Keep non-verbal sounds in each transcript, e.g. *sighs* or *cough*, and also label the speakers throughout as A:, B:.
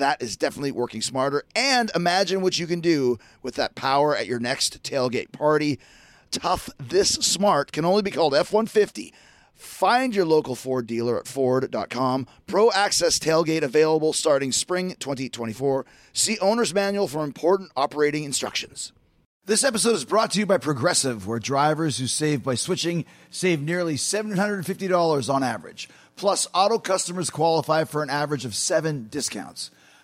A: That is definitely working smarter. And imagine what you can do with that power at your next tailgate party. Tough This Smart can only be called F 150. Find your local Ford dealer at Ford.com. Pro Access Tailgate available starting spring 2024. See Owner's Manual for important operating instructions. This episode is brought to you by Progressive, where drivers who save by switching save nearly $750 on average. Plus, auto customers qualify for an average of seven discounts.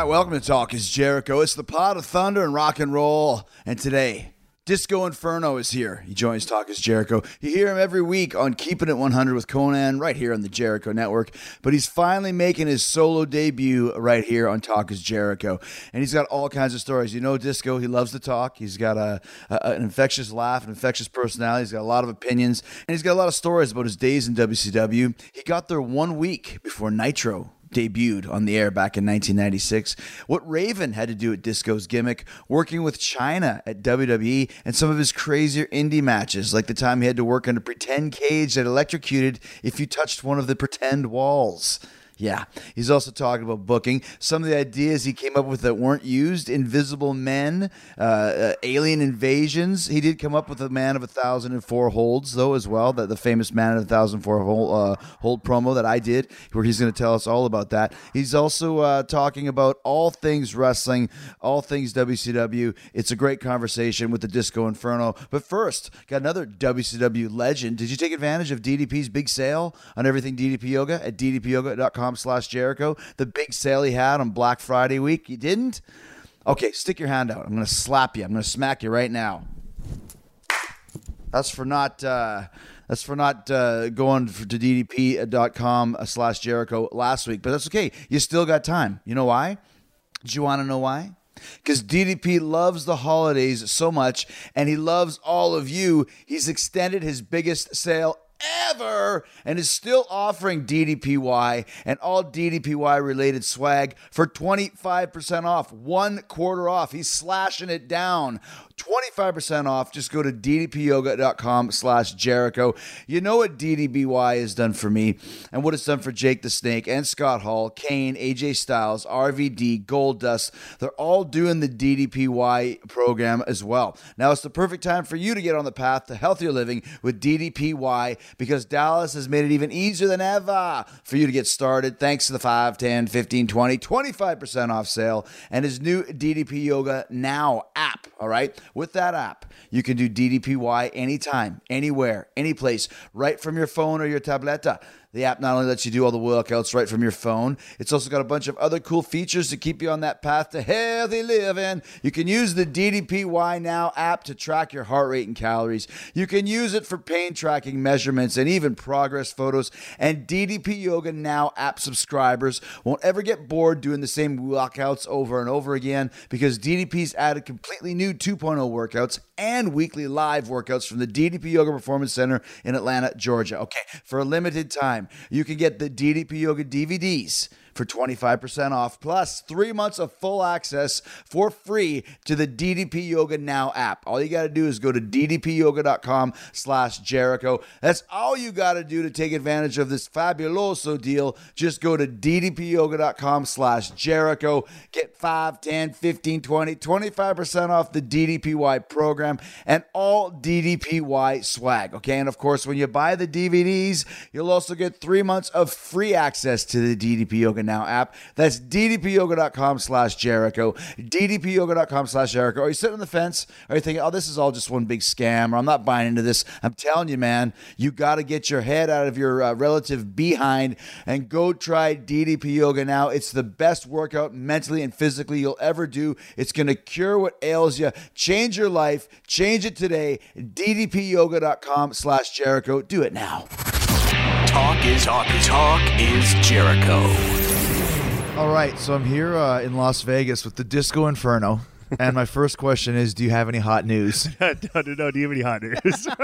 A: Right, welcome to Talk is Jericho. It's the pod of thunder and rock and roll. And today, Disco Inferno is here. He joins Talk is Jericho. You hear him every week on Keeping It 100 with Konnan right here on the Jericho Network. But he's finally making his solo debut right here on Talk is Jericho. And he's got all kinds of stories. You know, Disco, he loves to talk. He's got a, a- an infectious laugh, an infectious personality. He's got a lot of opinions. And he's got a lot of stories about his days in WCW. He got there one week before Nitro debuted on the air back in 1996. What Raven had to do at Disco's gimmick, working with Chyna at WWE, and some of his crazier indie matches, like the time he had to work on a pretend cage that electrocuted if you touched one of the pretend walls. Yeah, he's also talking about booking some of the ideas he came up with that weren't used. Invisible Men, uh, uh, alien invasions. He did come up with a Man of a Thousand and Four Holds, though, as well. That the famous Man of a Thousand and Four hold, uh, hold promo that I did, where he's going to tell us all about that. He's also uh, talking about all things wrestling, all things WCW. It's a great conversation with the Disco Inferno. But first, got another WCW legend. Did you take advantage of DDP's big sale on everything DDP Yoga at ddpyoga.com slash Jericho? The big sale he had on Black Friday week. You didn't? Okay, stick your hand out. I'm going to slap you. I'm going to smack you right now. That's for not. Uh, that's for not uh, going to ddp.com slash Jericho last week, but that's okay. You still got time. You know why? Do you want to know why? Because DDP loves the holidays so much and he loves all of you. He's extended his biggest sale ever and is still offering DDPY and all DDPY related swag for 25% off, one quarter off. He's slashing it down. 25% off. Just go to ddpyoga.com slash Jericho. You know what DDPY has done for me and what it's done for Jake the Snake and Scott Hall, Kane, AJ Styles, RVD, Goldust. They're all doing the DDPY program as well. Now it's the perfect time for you to get on the path to healthier living with DDPY because Dallas has made it even easier than ever for you to get started thanks to the 5, 10, 15, 20, 25% off sale and his new DDP Yoga Now app. All right. With that app, you can do DDPY anytime, anywhere, any place, right from your phone or your tableta. The app not only lets you do all the workouts right from your phone, it's also got a bunch of other cool features to keep you on that path to healthy living. You can use the DDPY Now app to track your heart rate and calories. You can use it for pain tracking measurements and even progress photos. And DDP Yoga Now app subscribers won't ever get bored doing the same workouts over and over again because DDP's added completely new 2.0 workouts and weekly live workouts from the DDP Yoga Performance Center in Atlanta, Georgia. Okay, for a limited time, you can get the DDP Yoga DVDs for 25% off, plus three months of full access for free to the DDP Yoga Now app. All you got to do is go to ddpyoga.com slash Jericho. That's all you got to do to take advantage of this fabuloso deal. Just go to ddpyoga.com slash Jericho. Get 5, 10, 15, 20, 25% off the DDPY program and all DDPY swag. Okay. And of course, when you buy the DVDs, you'll also get three months of free access to the DDP Yoga Now app. That's ddpyoga.com slash Jericho. ddpyoga.com slash Jericho. Are you sitting on the fence? Are you thinking, oh, this is all just one big scam or I'm not buying into this? I'm telling you, man, you got to get your head out of your uh, relative behind and go try DDP Yoga now. It's the best workout mentally and physically you'll ever do. It's going to cure what ails you, change your life, change it today. ddpyoga.com slash Jericho. Do it now.
B: Talk is talk is talk is Jericho.
A: All right, so I'm here uh, in Las Vegas with the Disco Inferno. And my first question is Do you have any hot news? *laughs*
C: no, no, no. Do you have any hot news? *laughs*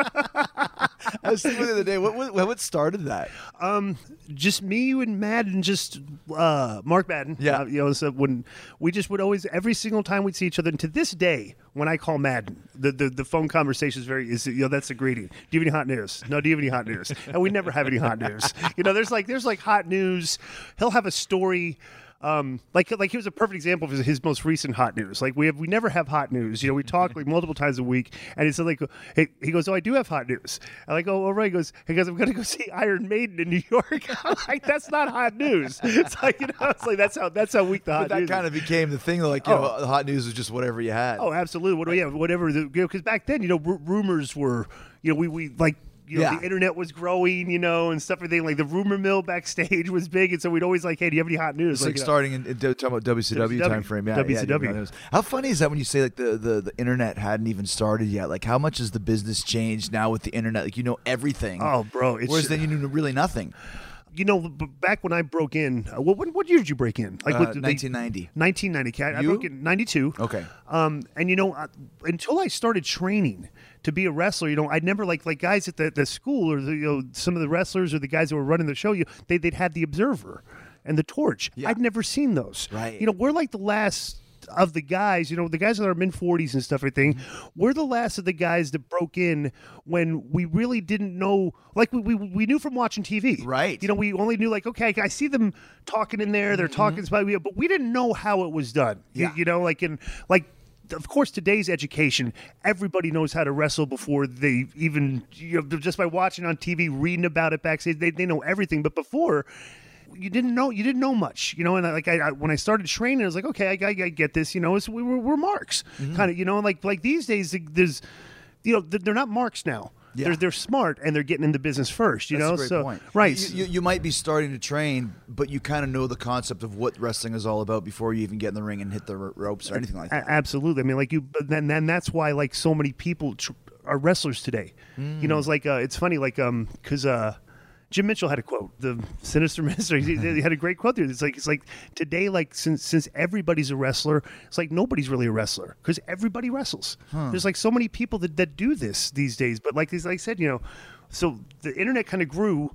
A: I was thinking the other day, what, what, what started that?
C: um, just me, you, and Madden, just uh, Mark Madden.
A: Yeah.
C: Uh, you know, so when we just would always every single time we'd see each other, and to this day, when I call Madden, the the, the phone conversation is very is you know that's a greeting. Do you have any hot news? No. Do you have any hot news? And we never have any hot news. You know, there's like there's like hot news. He'll have a story. Um, like like he was a perfect example of his, his most recent hot news. Like we have we never have hot news. You know, we *laughs* talk like multiple times a week, and it's like hey, he goes, oh, I do have hot news. I'm like, oh, all right. He goes, he goes, I'm gonna go *laughs* see Iron Maiden in New York. *laughs* I'm like, that's not hot news. It's like you know, it's like that's how that's how weak the hot
A: But that
C: news.
A: kind
C: is.
A: of became the thing, like, you know, the hot news was just whatever you had.
C: Oh, absolutely. What, yeah, whatever. Because you know, back then, you know, r- rumors were, you know, we, we like, you know,
A: Yeah.
C: the internet was growing, you know, and stuff. Everything like the rumor mill backstage *laughs* was big, and so we'd always like, hey, do you have any hot news?
A: It's like
C: know,
A: starting in, in talking about WCW,
C: WCW.
A: time frame. Yeah,
C: WCW.
A: yeah. How funny is that when you say like the, the the internet hadn't even started yet? Like how much has the business changed now with the internet? Like you know everything.
C: Oh, bro, it's
A: Whereas then you knew really nothing.
C: you know, back when I broke in, uh, what, what year did you break in? Like
A: Uh,
C: what,
A: 1990.
C: 1990. I, I broke in 92.
A: Okay.
C: Um, and you know, uh, until I started training to be a wrestler, you know, I'd never like like guys at the, the school or the, you know some of the wrestlers or the guys that were running the show. You they they'd have the Observer and the Torch.
A: Yeah.
C: I'd never seen those.
A: Right.
C: You know, we're like the last of the guys, you know, the guys in our mid 40s and stuff, everything,
A: Mm-hmm.
C: we're the last of the guys that broke in when we really didn't know, like we, we, we knew from watching TV.
A: Right.
C: You know, we only knew, like, okay, I see them talking in there, they're talking, about but we didn't know how it was done.
A: Mm-hmm. Yeah.
C: You, know, like, in, like, of course, today's education, everybody knows how to wrestle before they even, you know, just by watching on TV, reading about it backstage, they, they know everything. But before, you didn't know you didn't know much, you know. And I, like I, I when I started training, I was like, okay, I, I, I get this, you know. It's, we were, we're marks,
A: Mm-hmm.
C: kind of, you know. Like like these days, there's, you know, they're not marks now.
A: Yeah.
C: They're they're smart and they're getting into business first, you
A: That's
C: know.
A: a great
C: so
A: point.
C: right,
A: You, you, you might be starting to train, but you kind of know the concept of what wrestling is all about before you even get in the ring and hit the ropes or anything like that.
C: absolutely. I mean, like you, then then that's why like so many people tr- are wrestlers today. You know, it's like uh, it's funny, like um, because uh. Jim Mitchell had a quote, the sinister *laughs* minister. He, he had a great quote there. It's like it's like today, like since since everybody's a wrestler, it's like nobody's really a wrestler because everybody wrestles. There's like so many people that, that do this these days. But like like I said, you know, so the internet kind of grew,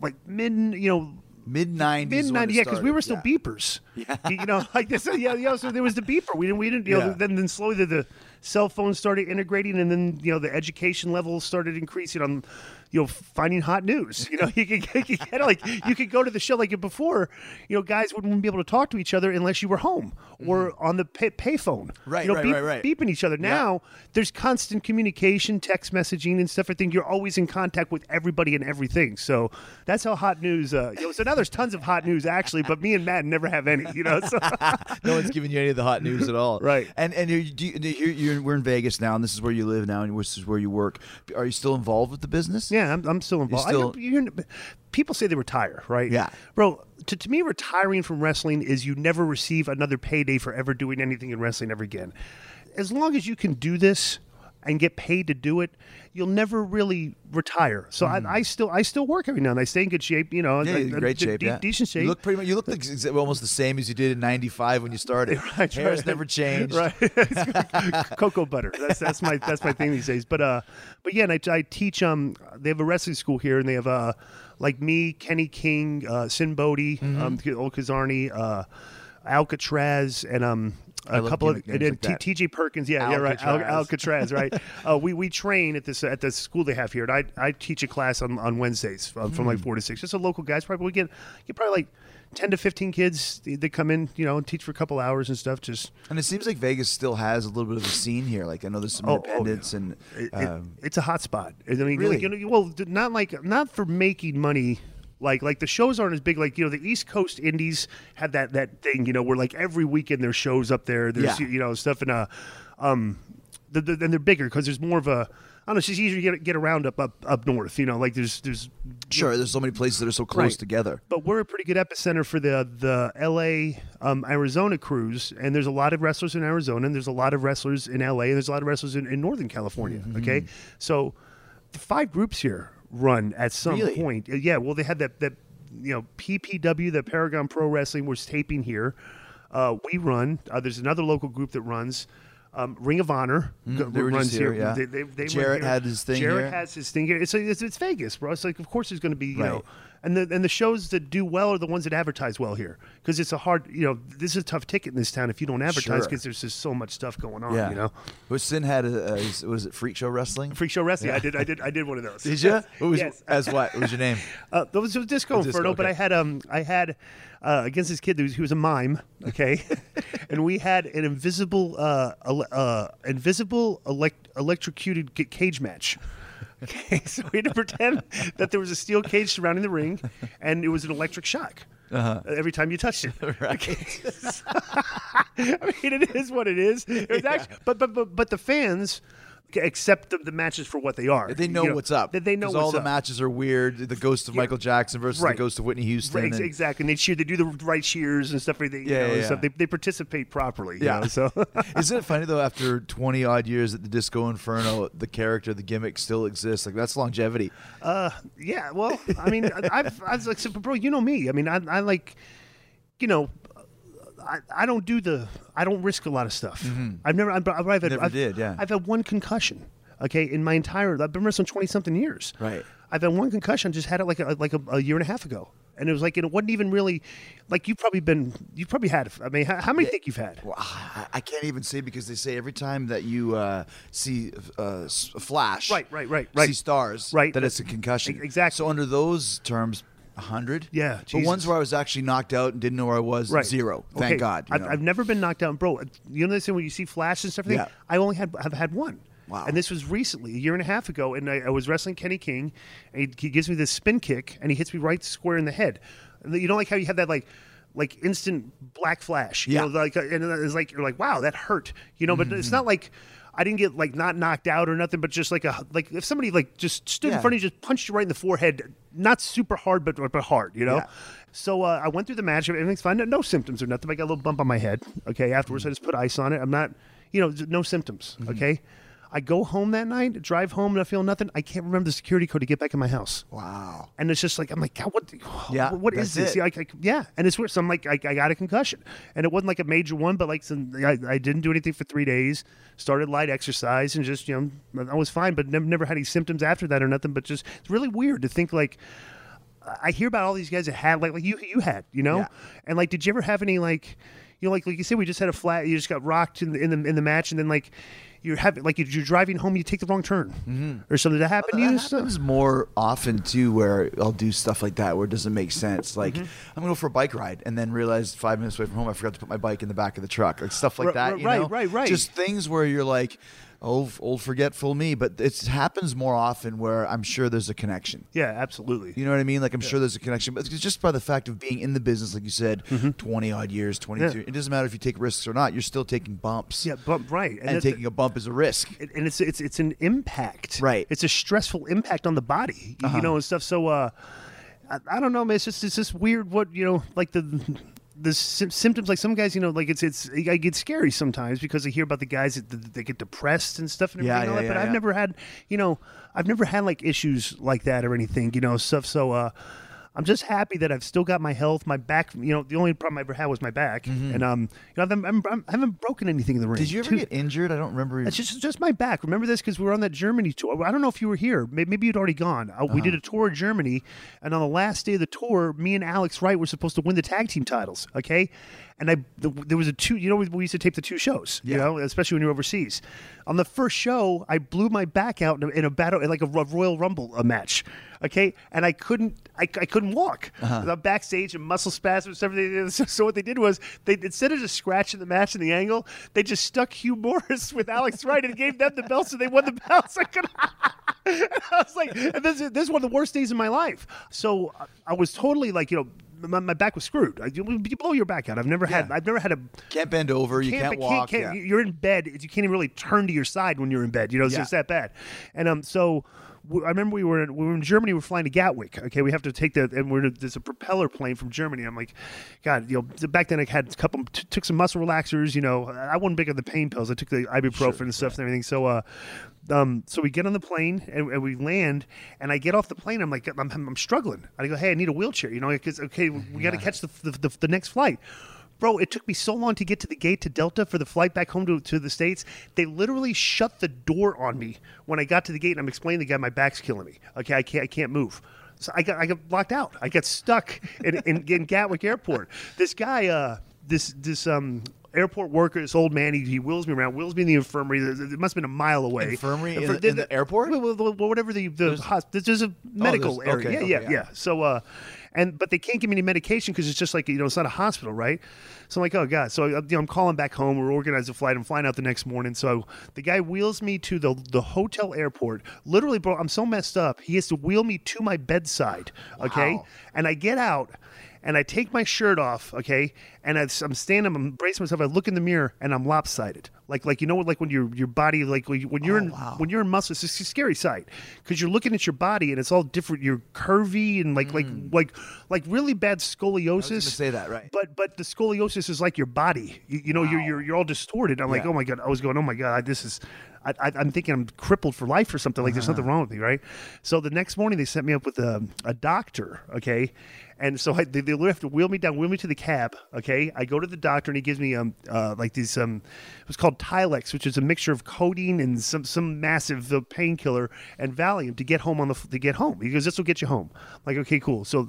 C: like mid, you know,
A: Mid nineties,
C: mid ninety, yeah, because we were still beepers. Yeah, you know, like this. Yeah, yeah. So there was the beeper. We didn't. We didn't. You know.
A: Yeah.
C: Then then slowly the, the cell phones started integrating, and then you know the education level started increasing on, you know, finding hot news. You know, *laughs* you could, you could get like you could go to the show like before. You know, guys wouldn't be able to talk to each other unless you were home or on the pay, payphone.
A: Mm-hmm. Right,
C: You know,
A: right,
C: beep-
A: right, right.
C: beeping each other. Now there's constant communication, text messaging, and stuff. I think you're always in contact with everybody and everything. So that's how hot news. Uh, you know, so now there's tons of hot news actually, but me and Matt never have any. You know, so *laughs*
A: no one's giving you any of the hot news at all.
C: Right.
A: And and you, do you, you're, you're, we're in Vegas now, and this is where you live now, and this is where you work. Are you still involved with the business?
C: yeah, I'm, I'm still involved. I
A: still-
C: know- you're- people say they retire, right?
A: Yeah.
C: bro. To, to me, retiring from wrestling is you never receive another payday for ever doing anything in wrestling ever again. As long as you can do this and get paid to do it, you'll never really retire. So I, I still I still work every now and then. I stay in good shape. You know.
A: Yeah,
C: I- I-
A: great
C: de-
A: shape.
C: de-
A: yeah.
C: decent shape.
A: You look pretty much. You look like almost the same as you did in '95 when you started. *laughs*
C: Right,
A: Hair's
C: right.
A: never changed.
C: right *laughs* cocoa butter that's that's my that's my thing these days but uh but yeah and I, I teach um they have a wrestling school here and they have uh like me kenny king uh Sinn Bodhi
A: Mm-hmm.
C: um old Kizarny uh alcatraz and um a couple of and
A: like
C: T- TJ Perkins, yeah, yeah, right, Al-
A: Alcatraz.
C: Alcatraz, right. *laughs* uh, we we train at this at the school they have here, and I I teach a class on, on Wednesdays uh, from
A: Hmm.
C: like four to six. Just a local guys, probably we get get probably like ten to fifteen kids that come in, you know, and teach for a couple hours and stuff. Just
A: And it seems like Vegas still has a little bit of a scene here. Like I know there's some
C: Oh, oh,
A: independents and
C: It- it-
A: um,
C: it's a hot spot. I mean,
A: Really?
C: like, you know, well, not like not for making money. Like like the shows aren't as big. Like you know, the East Coast Indies had that that thing. You know, where like every weekend there's shows up there. There's
A: Yeah.
C: you know stuff and uh, um, the, the, and they're bigger because there's more of a. I don't know. It's just easier to get get around up up up north. You know, like there's there's
A: sure, there's so many places that are so close
C: Right.
A: together.
C: but we're a pretty good epicenter for the the L.A. Um, Arizona crews, and there's a lot of wrestlers in Arizona, and there's a lot of wrestlers in L.A. and there's a lot of wrestlers in, in Northern California.
A: Mm-hmm.
C: Okay, so the five groups here run at some
A: Really?
C: point. Uh, Yeah, well, they had that that you know PPW, the Paragon Pro Wrestling, was taping here. Uh, we run. Uh, there's another local group that runs. Um, Ring of Honor
A: Mm, they were
C: runs
A: just here, yeah.
C: They, they, they
A: Jarrett
C: here.
A: had his thing
C: Jarrett
A: here.
C: has his thing here. It's, it's it's Vegas, bro. It's like of course there's going to be you know
A: Right.
C: And the and the shows that do well are the ones that advertise well here because it's a hard you know this is a tough ticket in this town if you don't advertise
A: Sure.
C: because there's just so much stuff going on
A: Yeah,
C: you know
A: But Sinn had a, a was it Freak Show Wrestling?
C: freak show wrestling I did I did I did one of those
A: Did you? What was,
C: Yes.
A: As what? What was your name? *laughs*
C: uh, that was, was Disco
A: Disco,
C: Inferno, but. I had um I had uh, against this kid who was, he was a mime, okay, *laughs* and we had an invisible uh, uh invisible elect- electrocuted ca- cage match. Okay, *laughs* so we had to pretend that there was a steel cage surrounding the ring, and it was an electric shock uh every time you touched it. *laughs* Okay, *laughs* I mean, it is what it is. It was actually, but but but but the fans accept the, the matches for what they are.
A: They know,
C: You
A: what's up.
C: They, they know
A: all the
C: up.
A: matches are weird. The ghost of
C: Yeah.
A: Michael Jackson versus
C: Right.
A: the ghost of Whitney Houston.
C: Right,
A: and-
C: exactly. And they cheer. They do the right cheers and stuff. They, you
A: Yeah,
C: know, and
A: yeah,
C: stuff. They, they participate properly. you
A: Yeah.
C: know, so *laughs*
A: Isn't it funny though? After twenty odd years at the Disco Inferno, the character, the gimmick still exists. Like that's longevity.
C: Uh, yeah. Well, I mean, I- *laughs* I've, I was like, so, bro, you know me. I mean, I, I like, you know. I, I don't do the I don't risk a lot of stuff. I've never I've, I've, I've,
A: Mm-hmm. Never
C: I've,
A: did, yeah.
C: I've had one concussion. Okay, in my entire I've been wrestling twenty something years.
A: Right.
C: I've had one concussion. Just had it like a, like a, a year and a half ago, and it was like it wasn't even really like you've probably been you've probably had. I mean, how, how many think you've had?
A: Well, I, I can't even say because they say every time that you uh, see uh, a flash,
C: Right, right, right, right.
A: see stars,
C: Right.
A: that it's a concussion.
C: Exactly.
A: So under those terms, hundred.
C: Yeah,
A: But ones where I was actually knocked out and didn't know where I was,
C: Right.
A: zero. Thank
C: Okay,
A: God.
C: I've. I've never been knocked out. bro. You know this thing when you see flash and stuff.
A: Yeah.
C: I only had have had one.
A: Wow.
C: And this was recently, a year and a half ago, and I, I was wrestling Kenny King, and he, he gives me this spin kick, and he hits me right square in the head. And You know, like how you have that like. Like instant black flash, you
A: Yeah.
C: know, like, uh, and it's like you're like, wow, that hurt, you know. But
A: Mm-hmm.
C: it's not like I didn't get like not knocked out or nothing, but just like a like if somebody like just stood
A: Yeah.
C: in front of you, just punched you right in the forehead, not super hard, but but hard, you know.
A: Yeah.
C: So uh, I went through the match. Everything's fine. No, no symptoms or nothing. I got a little bump on my head. Okay. Afterwards, I just put ice on it. I'm not, you know, no symptoms.
A: Mm-hmm.
C: Okay. I go home that night, drive home, and I feel nothing. I can't remember the security code to get back in my house.
A: wow.
C: And it's just like I'm like, God, what?
A: Yeah,
C: what is this? Like, yeah, and it's weird. So I'm like, I, I got a concussion, and it wasn't like a major one, but like some, I, I didn't do anything for three days. Started light exercise and just you know I was fine, but never never had any symptoms after that or nothing. But just it's really weird to think like I hear about all these guys that had like like you you had you know,
A: Yeah.
C: and like did you ever have any like you know like like you said we just had a flat you just got rocked in the in the in the match and then like you're having like you're driving home you take the wrong turn or something that happened to
A: That
C: you.
A: happens more often too, where I'll do stuff like that where it doesn't make sense. Like
C: Mm-hmm.
A: I'm gonna go for a bike ride and then realize five minutes away from home I forgot to put my bike in the back of the truck, like stuff like
C: Right,
A: that. you
C: right,
A: know?
C: right, right.
A: Just things where you're like, oh, old forgetful me. But it happens more often where I'm sure there's a connection.
C: Yeah, absolutely.
A: You know what I mean? Like I'm sure there's a connection, but it's just by the fact of being in the business, like you said,
C: Mm-hmm.
A: twenty odd years, twenty two.
C: Yeah.
A: It doesn't matter if you take risks or not. You're still taking bumps.
C: Yeah, but right,
A: and,
C: that's-
A: taking a bump is a risk.
C: and and it's it's it's an impact.
A: Right. Uh-huh.
C: It's a stressful impact on the body. You know and stuff. So uh, I, I don't know, man. It's just it's just weird. What you know, like the the sy- symptoms like some guys you know like it's it's I get scary sometimes because I hear about the guys that, that they get depressed and stuff and
A: Yeah,
C: everything all
A: yeah,
C: but
A: yeah,
C: I've never had you know I've never had like issues like that or anything you know stuff so uh I'm just happy that I've still got my health my back you know the only problem I ever had was my back and um you know I've, I'm, I'm, I haven't broken anything in the ring
A: Mm-hmm. Did you ever
C: Two-
A: get injured? I don't remember.
C: it's just just my back. Remember this because we were on that Germany tour. I don't know if you were here. Maybe, maybe you'd already gone. Uh, We
A: Uh-huh.
C: did a tour of Germany, and on the last day of the tour, me and Alex Wright were supposed to win the tag team titles. Okay, and I the, there was a two. You know, we, we used to tape the two shows. You know, especially when you're overseas. On the first show, I blew my back out in a, in a battle, in like a Ro- Royal Rumble a match. Okay, and I couldn't. I, I couldn't walk.
A: Uh-huh.
C: I'm backstage and muscle spasms. Everything. *laughs* So, so what they did was they instead of just scratching the match in the angle, they just stuck Hugh Morrus *laughs* with Alex Wright and gave them the belts, so they won the *laughs* belts. I, could, and I was like, and this, is- this is one of the worst days of my life. So I- I was totally like, you know. My, my back was screwed. I, you you blow your back out. I've never had.
A: Yeah.
C: I've never had a.
A: can't bend over. You can't,
C: but
A: walk.
C: can't-
A: yeah.
C: You're in bed. You can't even really turn to your side when you're in bed. You know, it's
A: Yeah.
C: just that bad. And um, so I remember we were in, we were in Germany. We were flying to Gatwick. Okay, we have to take the and we're there's a propeller plane from Germany. I'm like, God, you know, back then I had a couple t- took some muscle relaxers. You know, I wasn't big on the pain pills. I took the ibuprofen and stuff and everything. So uh, um, so we get on the plane and, and we land, and I get off the plane. I'm like, I'm, I'm, I'm struggling. I go, hey, I need a wheelchair. You know, because okay, we got to catch the, the, the the next flight. Bro, it took me so long to get to the gate to Delta for the flight back home to, to the States. They literally shut the door on me when I got to the gate and I'm explaining to the guy my back's killing me. Okay, I can't I can't move. So I got I got locked out. I got stuck in, in, in Gatwick Airport. This guy, uh, this this um airport worker, this old man, he, he wheels me around, wheels me in the infirmary. It must have been a mile away.
A: Infirmary in
C: For-
A: the- in the airport?
C: Whatever the the hosp- there's a medical
A: there's-
C: area.
A: okay,
C: yeah,
A: okay,
C: yeah,
A: yeah.
C: yeah. So, uh, and but they can't give me any medication because it's just like you know it's not a hospital, right? So I'm like, oh god. So uh, you know, I'm calling back home. We're organizing a flight. I'm flying out the next morning. So the guy wheels me to the the hotel airport. Literally, bro, I'm so messed up. He has to wheel me to my bedside. Okay,
A: Wow.
C: and I get out. And I take my shirt off, okay, and I, I'm standing, I'm bracing myself. I look in the mirror, and I'm lopsided, like like you know, like when your your body, like when you- when you're in
A: Oh, wow.
C: when you're in muscle, it's a scary sight because you're looking at your body and it's all different. You're curvy and like like like like really bad scoliosis.
A: say that, right.
C: But but the scoliosis is like your body. You, you know, you're, you're you're all distorted. I'm like, oh my god. I was going, oh my god, this is. I, I, I'm thinking I'm crippled for life or something. Like there's
A: Uh-huh.
C: something wrong with me, right? So the next morning they sent me up with a, a doctor, okay, and so I, they, they have to wheel me down, wheel me to the cab, okay. I go to the doctor and he gives me um uh, like these um it was called Tylex, which is a mixture of codeine and some some massive uh, painkiller and Valium to get home on the to get home. He goes, this will get you home. I'm like okay, cool. So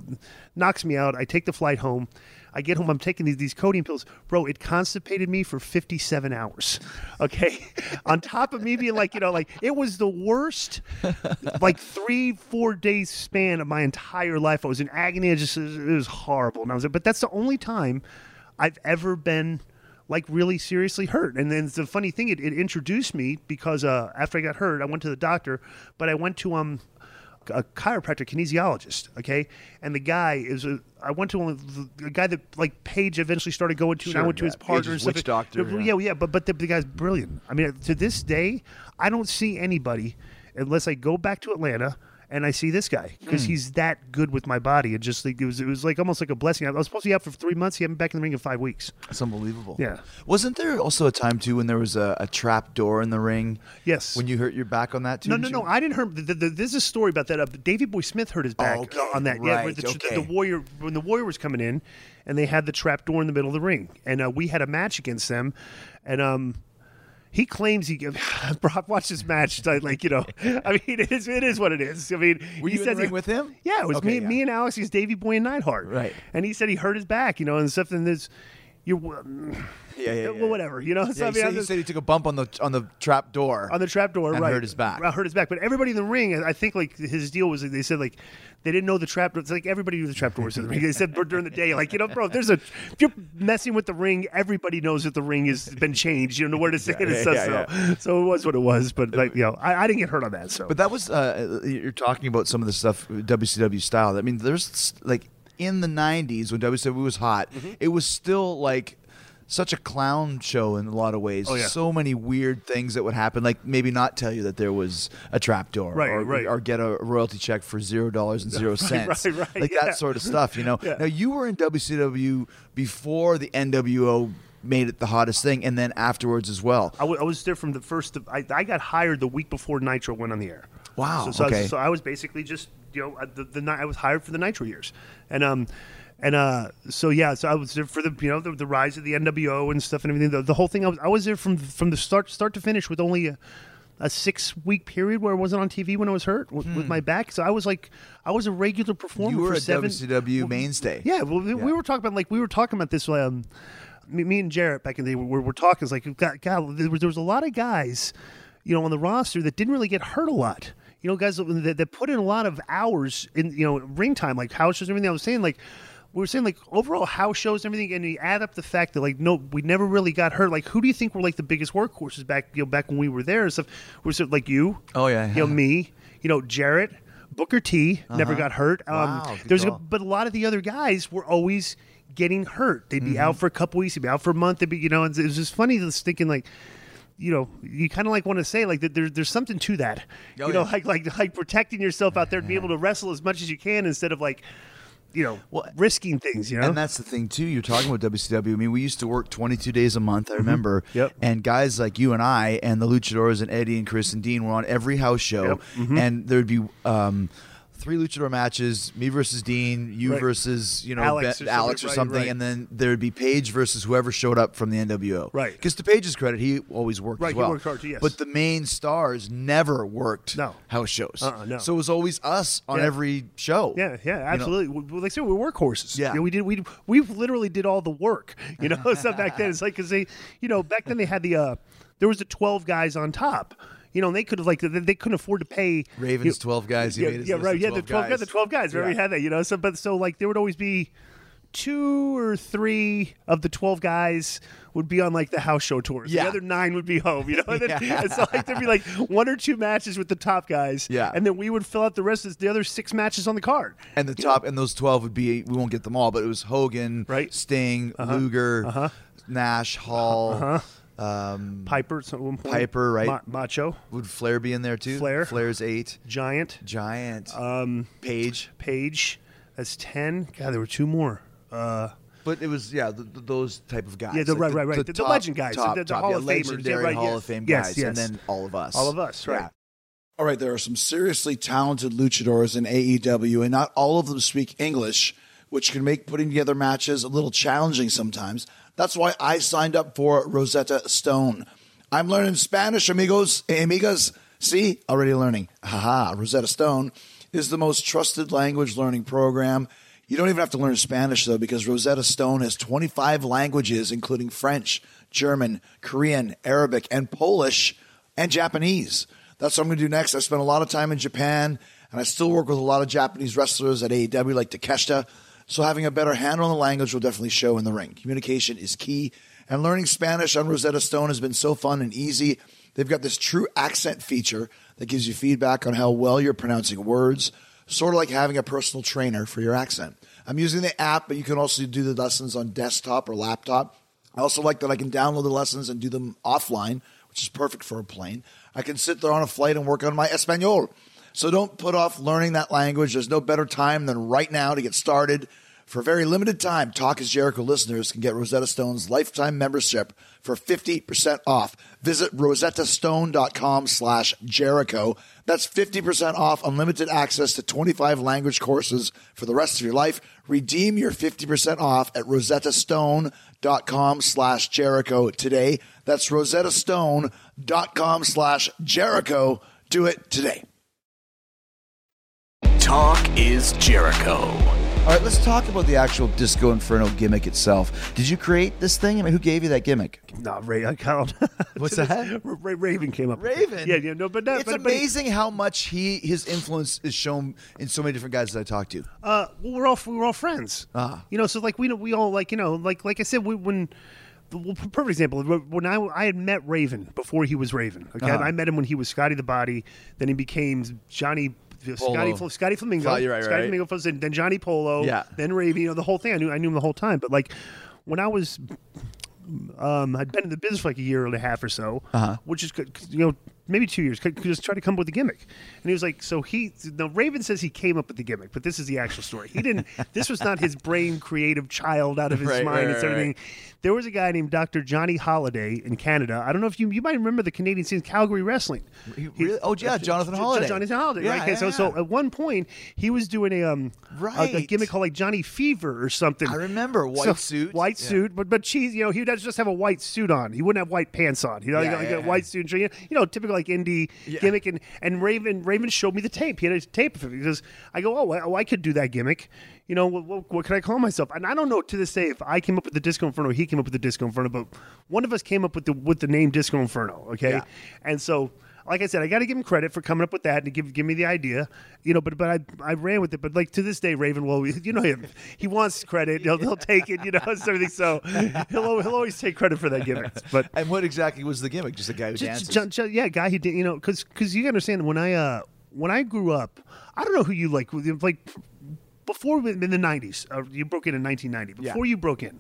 C: knocks me out. I take the flight home. I get home. I'm taking these, these codeine pills, bro. It constipated me for 57 hours. Okay, *laughs* on top of me being like, you know, like it was the worst, like three, four days span of my entire life. I was in agony. Just it was, it was horrible. And I was, but that's the only time I've ever been like really seriously hurt. And then the funny thing, it, it introduced me because uh, after I got hurt, I went to the doctor, but I went to um a chiropractor kinesiologist okay and the guy is a i went to one the, guy that like Page eventually started going to and i
A: Sure,
C: went to his partner and stuff.
A: doctor,
C: yeah
A: yeah.
C: yeah, but but the, the guy's brilliant i mean to this day i don't see anybody unless i go back to atlanta and I see this guy because
A: Hmm.
C: he's that good with my body. It just like it was, it was like almost like a blessing. I was supposed to be out for three months. He had me back in the ring in five weeks.
A: It's unbelievable.
C: Yeah.
A: Wasn't there also a time too when there was a, a trap door in the ring?
C: Yes.
A: When you hurt your back on that too?
C: No, no, no.
A: you?
C: I didn't hurt. The, the, the, there's a story about that. Uh, Davy Boy Smith hurt his back
A: Okay,
C: uh, on that. yeah,
A: right,
C: the,
A: okay.
C: the, warrior when the warrior was coming in, and they had the trap door in the middle of the ring, and uh, we had a match against them, and um. He claims he. *laughs* Brock, watch this match. Like you know, I mean, it is. It is what it is. I mean,
A: Were
C: he
A: you
C: says he-
A: with him?
C: Yeah, it was
A: Okay,
C: me.
A: yeah.
C: Me and Alex. He's Davy Boy and Neidhart.
A: Right.
C: And he said he hurt his back. You know, and stuff. And there's, you. *sighs*
A: Yeah, yeah,
C: well,
A: yeah.
C: whatever. You know. So,
A: Yeah,
C: I
A: he,
C: mean,
A: said,
C: I'm
A: he
C: just-
A: said he took a bump on the on the trap door.
C: on the trap door,
A: And
C: right?
A: hurt his back.
C: Uh, hurt his back. But everybody in the ring, I think, like his deal was, they said like they didn't know the trap. door. It's like everybody knew the trap doors in the ring. They said during the day, like you know, bro, there's a if you're messing with the ring, everybody knows that the ring has been changed. You know where to say it.
A: yeah,
C: So,
A: yeah,
C: so, so it was what it was. But like you know, I, I didn't get hurt on that. So
A: But that was uh, you're talking about some of the stuff WCW style. I mean, there's like in the '90s when WCW was hot,
C: Mm-hmm.
A: it was still like such a clown show in a lot of ways.
C: Oh, yeah.
A: So many weird things that would happen, like maybe not tell you that there was a trapdoor,
C: Right,
A: or,
C: right.
A: or get a royalty check for zero dollars and *laughs* zero cents,
C: right, right,
A: like
C: yeah.
A: that sort of stuff. You know. *laughs*
C: Yeah.
A: Now you were in WCW before the NWO made it the hottest thing, and then afterwards as well.
C: I, w- I was there from the first. I, I got hired the week before Nitro went on the air.
A: Wow,
C: So, so, I,
A: okay.
C: was, so I was basically just you know the, the ni- I was hired for the Nitro years, and um. And uh, so yeah, so I was there for the you know the, the rise of the NWO and stuff and everything. The, the whole thing I was I was there from from the start start to finish with only a, a six week period where I wasn't on TV when I was hurt with, with my back. So I was like I was a regular performer
A: Hmm. You were
C: for
A: a
C: seven.
A: WCW mainstay.
C: Yeah, well, we- we were talking about like we were talking about this. Um, me, me and Jarrett back in the day were, were talking. It's like God, God, there was there was a lot of guys, you know, on the roster that didn't really get hurt a lot. You know, guys that, that put in a lot of hours in you know ring time, like house shows and everything. I was saying like. We were saying like overall house shows and everything, and you add up the fact that like no, we never really got hurt. Like, who do you think were like the biggest workhorses back you know back when we were there and stuff? We were like you,
A: Oh, yeah,
C: you know me, you know Jarrett, Booker T never got hurt. Um,
A: Wow, good
C: there's a, but a lot of the other guys were always getting hurt. They'd be
A: Mm-hmm.
C: out for a couple weeks, they'd be out for a month. They'd be, you know, and it was just funny just thinking like, you know, you kind of like want to say like that there, there's something to that.
A: Oh,
C: you know,
A: yeah.
C: like like like protecting yourself out there and be able to wrestle as much as you can instead of like, you know,
A: Well,
C: risking things. You know,
A: And that's the thing too. You're talking about WCW. I mean, we used to work 22 days a month. I remember.
C: Mm-hmm. Yep.
A: And guys like you and I and the Luchadors and Eddie and Chris and Dean were on every house show,
C: Yep. Mm-hmm.
A: and there'd be. Um, Three luchador matches, me versus Dean, you
C: Right.
A: versus you know
C: Alex
A: Ben-
C: or
A: Alex or
C: something, right, right.
A: and then there'd be Page versus whoever showed up from the NWO.
C: Right.
A: Because to Page's credit, he always worked
C: Right,
A: as
C: he worked hard too, yes.
A: But the main stars never worked
C: No.
A: house shows.
C: Uh-uh, no.
A: So it was always us on
C: Yeah.
A: every show.
C: Yeah, yeah,
A: You know?
C: absolutely. Well, like I said, we're workhorses.
A: Yeah.
C: You know, we did. We we literally did all the work. You know, *laughs* so back then it's like because they, you know, back then they had the uh, there was the twelve guys on top. You know, and they could have like they- they couldn't afford to pay
A: Ravens,
C: you-
A: 12 guys.
C: Yeah, yeah, right. Yeah, the
A: 12
C: guys. the twelve guys.
A: Yeah.
C: we had that. You know, so but so like there would always be two or three of the twelve guys would be on like the house show tours.
A: Yeah.
C: The other nine would be home. You know, *laughs* and, then,
A: Yeah.
C: and so like there'd be like one or two matches with the top guys.
A: Yeah.
C: and then we would fill out the rest of the other six matches on the card.
A: And the top and those twelve would be we won't get them all, but it was Hogan,
C: Right. Uh-huh.
A: Sting, Luger, Nash, Hall, um,
C: Piper at one point.
A: Piper, right?
C: Ma- Macho,
A: would Flair be in there too?
C: Flair.
A: Flair's eight.
C: Giant,
A: Giant.
C: um,
A: Page.
C: Page. That's ten. God, there were two more. Uh,
A: But it was yeah, th th those type of guys.
C: Yeah, the-
A: Like
C: right, right, right. The- the legend guys,
A: top,
C: the- the
A: top,
C: Hall
A: yeah,
C: of Famers. Yeah, right,
A: Hall
C: yes.
A: of Fame
C: Yes,
A: guys,
C: yes.
A: and then all of us.
C: all of us, right?
A: Yeah.
D: All right, there are some seriously talented luchadors in AEW, and not all of them speak English, which can make putting together matches a little challenging sometimes. That's why I signed up for Rosetta Stone. I'm learning Spanish, amigos, amigas. See, already learning. Haha, Rosetta Stone is the most trusted language learning program. You don't even have to learn Spanish, though, because Rosetta Stone has 25 languages, including French, German, Korean, Arabic, and Polish, and Japanese. That's what I'm going to do next. I spent a lot of time in Japan, and I still work with a lot of Japanese wrestlers at AEW, like Takeshita. So having a better handle on the language will definitely show in the ring. Communication is key, and learning Spanish on Rosetta Stone has been so fun and easy. They've got this true accent feature that gives you feedback on how well you're pronouncing words, sort of like having a personal trainer for your accent. I'm using the app, but you can also do the lessons on desktop or laptop. I also like that I can download the lessons and do them offline, which is perfect for a plane. I can sit there on a flight and work on my Espanol. So don't put off learning that language. There's no better time than right now to get started. For a very limited time, Talk is Jericho listeners can get Rosetta Stone's lifetime membership for 50% off. Visit rosettastone.com slash Jericho. That's 50% off unlimited access to 25 language courses for the rest of your life. Redeem your 50% off at rosettastone.com slash Jericho today. That's rosettastone.com slash Jericho. Do it today.
B: Talk is Jericho.
A: All right, let's talk about the actual Disco Inferno gimmick itself. Did you create this thing? I mean, who gave you that gimmick?
C: No, Ray, I count. *laughs*
A: What's that?
C: Ray, Raven came up. with.
A: Raven.
C: Yeah, yeah, no, but no,
A: it's
C: but, but-
A: amazing how much he his influence is shown in so many different guys that I talk to.
C: Uh, well, we're all we were all friends.
A: Ah.
C: You know, so like we we all like you know like like I said we, when. Well, perfect example. When I I had met Raven before he was Raven. Okay,
A: Uh-huh.
C: I met him when he was Scotty the Body. Then he became Johnny. Scotty. Scotty Flamingo,
A: you're right,
C: Scotty
A: right.
C: Flamingo, first, then then Johnny Polo,
A: Yeah.
C: then Raven. You know the whole thing. I knew I knew him the whole time. But like when I was um, I'd been in the business for like a year and a half or so, which is good. you know maybe two years. Could, could just try to come up with a gimmick, and he was like, so he. Now Raven says he came up with the gimmick, but this is the actual story. He didn't. *laughs* this was not his brain creative child out of his
A: Right,
C: mind
A: right,
C: and
A: right,
C: everything. There was a guy named Dr. Johnny Holiday in Canada. I don't know if you you might remember the Canadian scene, Calgary Wrestling.
A: He really- oh, yeah, Jonathan Holiday.
C: Jonathan Holiday,
A: Yeah,
C: right? Okay,
A: yeah,
C: so so at one point he was doing a um a- a, gimmick called like Johnny Fever or something.
A: I remember, white
C: So,
A: suit.
C: white
A: Yeah.
C: suit, but but cheese. You know, he would just have a white suit on. He wouldn't have white pants on. You know,
A: Yeah,
C: like, like
A: yeah,
C: a white suit. You know, typical like indie
A: Yeah.
C: gimmick. And and Raven Raven showed me the tape. He had a tape of it because I go, oh, I, oh, I could do that gimmick. You know, what, what, what could I call myself? And I don't know to this day if I came up with the Disco Inferno, or he came up with the Disco Inferno, but one of us came up with the with the name Disco Inferno. Okay,
A: Yeah.
C: and so. Like I said, I got to give him credit for coming up with that and give give me the idea, you know. But but I I ran with it. But like to this day, Raven, will you know him, he wants credit. He'll, he'll take it, you know, *laughs* everything. So he'll he'll always take credit for that gimmick. But
A: And what exactly was the gimmick? Just a guy who dances.
C: just, just, yeah, guy who did, you know, because because you understand when I uh when I grew up, I don't know who you like like before in the nineties. Uh, you broke in in nineteen ninety.
A: Yeah.
C: Before you broke in,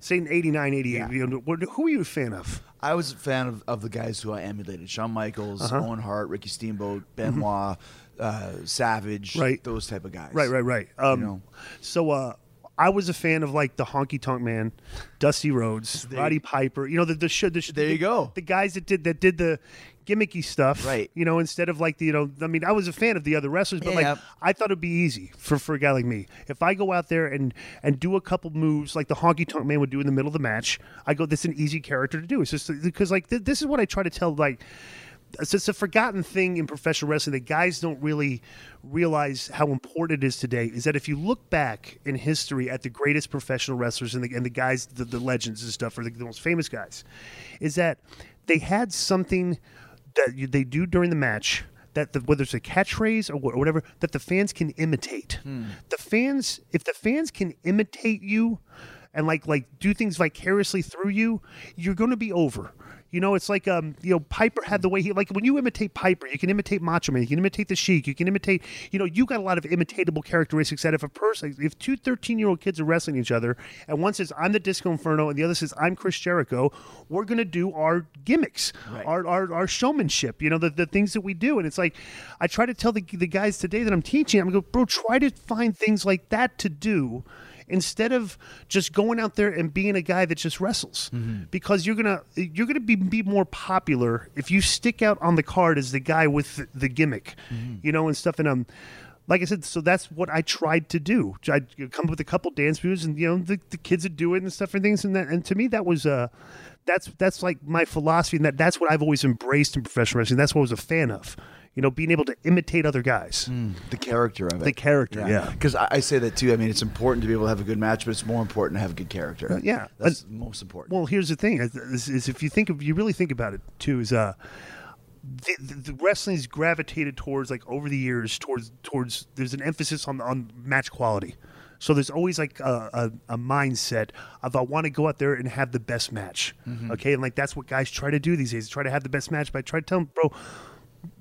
C: say in 89, 88,
A: Yeah.
C: you know, who are you a fan of?
A: I was a fan of, of the guys who I emulated: Shawn Michaels,
C: Uh-huh.
A: Owen Hart, Ricky Steamboat, Benoit, uh, Savage,
C: Mm-hmm. Right.
A: Those type of guys.
C: Right, right, right. Um,
A: know.
C: So uh, I was a fan of like the Honky Tonk Man, Dusty Rhodes,
A: There-
C: Roddy Piper. You know the the, the sh-
A: There you
C: the-
A: go.
C: The guys that did that did the gimmicky stuff,
A: Right.
C: You know, instead of like the you know, I mean, I was a fan of the other wrestlers, but
A: Yeah,
C: like. I thought it'd be easy for for a guy like me if I go out there and and do a couple moves like the Honky Tonk Man would do in the middle of the match. I go, this is an easy character to do. It's just because like th- this is what I try to tell like it's it's a forgotten thing in professional wrestling that guys don't really realize how important it is today. Is that if you look back in history at the greatest professional wrestlers and the, and the guys, the, the legends and stuff, or the, the most famous guys, is that they had something that you, they do during the match. That the, whether it's a catchphrase or, or whatever, that the fans can imitate. Hmm. The fans, if the fans can imitate you, and like like do things vicariously through you, you're going to be over. You know, it's like um, you know, Piper had the way he like when you imitate Piper, you can imitate Macho Man, you can imitate the Sheik, you can imitate, you know, you got a lot of imitatable characteristics that if a person if two 13-year-old kids are wrestling each other and one says I'm the Disco Inferno and the other says I'm Chris Jericho, we're going to do our gimmicks, our, our our showmanship, you know, the, the things that we do. And it's like I try to tell the the guys today that I'm teaching, I'm gonna go, bro, try to find things like that to do instead of just going out there and being a guy that just wrestles because you're gonna you're gonna be, be more popular if you stick out on the card as the guy with the, the gimmick you know and stuff and um like I said, so that's what I tried to do. I come up with a couple dance moves, and you know the, the kids would do it and stuff and things, and that. And to me, that was uh, that's that's like my philosophy, and that that's what I've always embraced in professional wrestling. That's what I was a fan of. You know, being able to imitate other guys.
A: The character of it.
C: The character, yeah.
A: Because I, I say that too. I mean, it's important to be able to have a good match, but it's more important to have a good character.
C: Uh, yeah.
A: That's
C: And-
A: most important.
C: Well, here's the thing: is, is, if you think of, you really think about it too, is uh, the, the, the wrestling's gravitated towards like over the years towards towards there's an emphasis on on match quality. So there's always like a, a, a mindset of I want to go out there and have the best match. Okay, and like that's what guys try to do these days. Try to have the best match. But I try to tell them, bro,